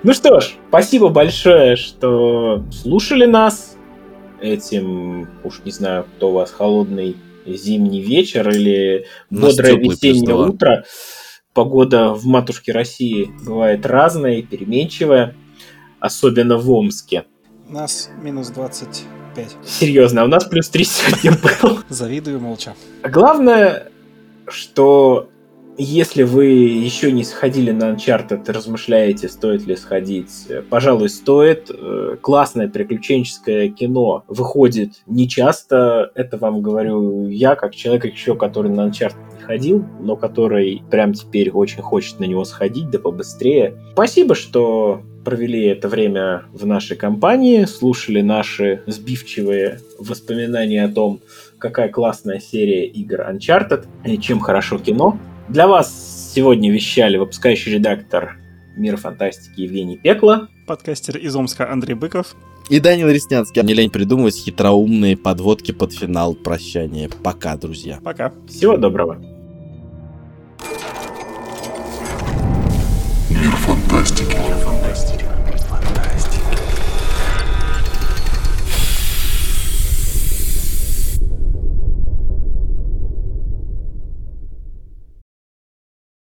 A: Ну что ж, спасибо большое, что слушали нас этим, уж не знаю, кто у вас холодный зимний вечер или бодрое весеннее утро. Погода в матушке России бывает разная, переменчивая, особенно в Омске.
C: У нас минус 25.
A: Серьезно, а у нас плюс 3 сегодня был.
C: Завидую молча.
A: Главное, что если вы еще не сходили на Uncharted, размышляете, стоит ли сходить, пожалуй, стоит. Э, классное приключенческое кино выходит не часто. Это вам говорю я, как человек еще, который на Uncharted не ходил, но который прям теперь очень хочет на него сходить, да побыстрее. Спасибо, что провели это время в нашей компании, слушали наши сбивчивые воспоминания о том, какая классная серия игр Uncharted и чем хорошо кино. Для вас сегодня вещали выпускающий редактор Мира фантастики Евгений Пекло.
C: Подкастер из Омска Андрей Быков.
B: И Данил Реснянский. Не лень придумывать хитроумные подводки под финал прощания. Пока, друзья.
C: Пока.
A: Всего доброго. Мир фантастики. Мир фантастики.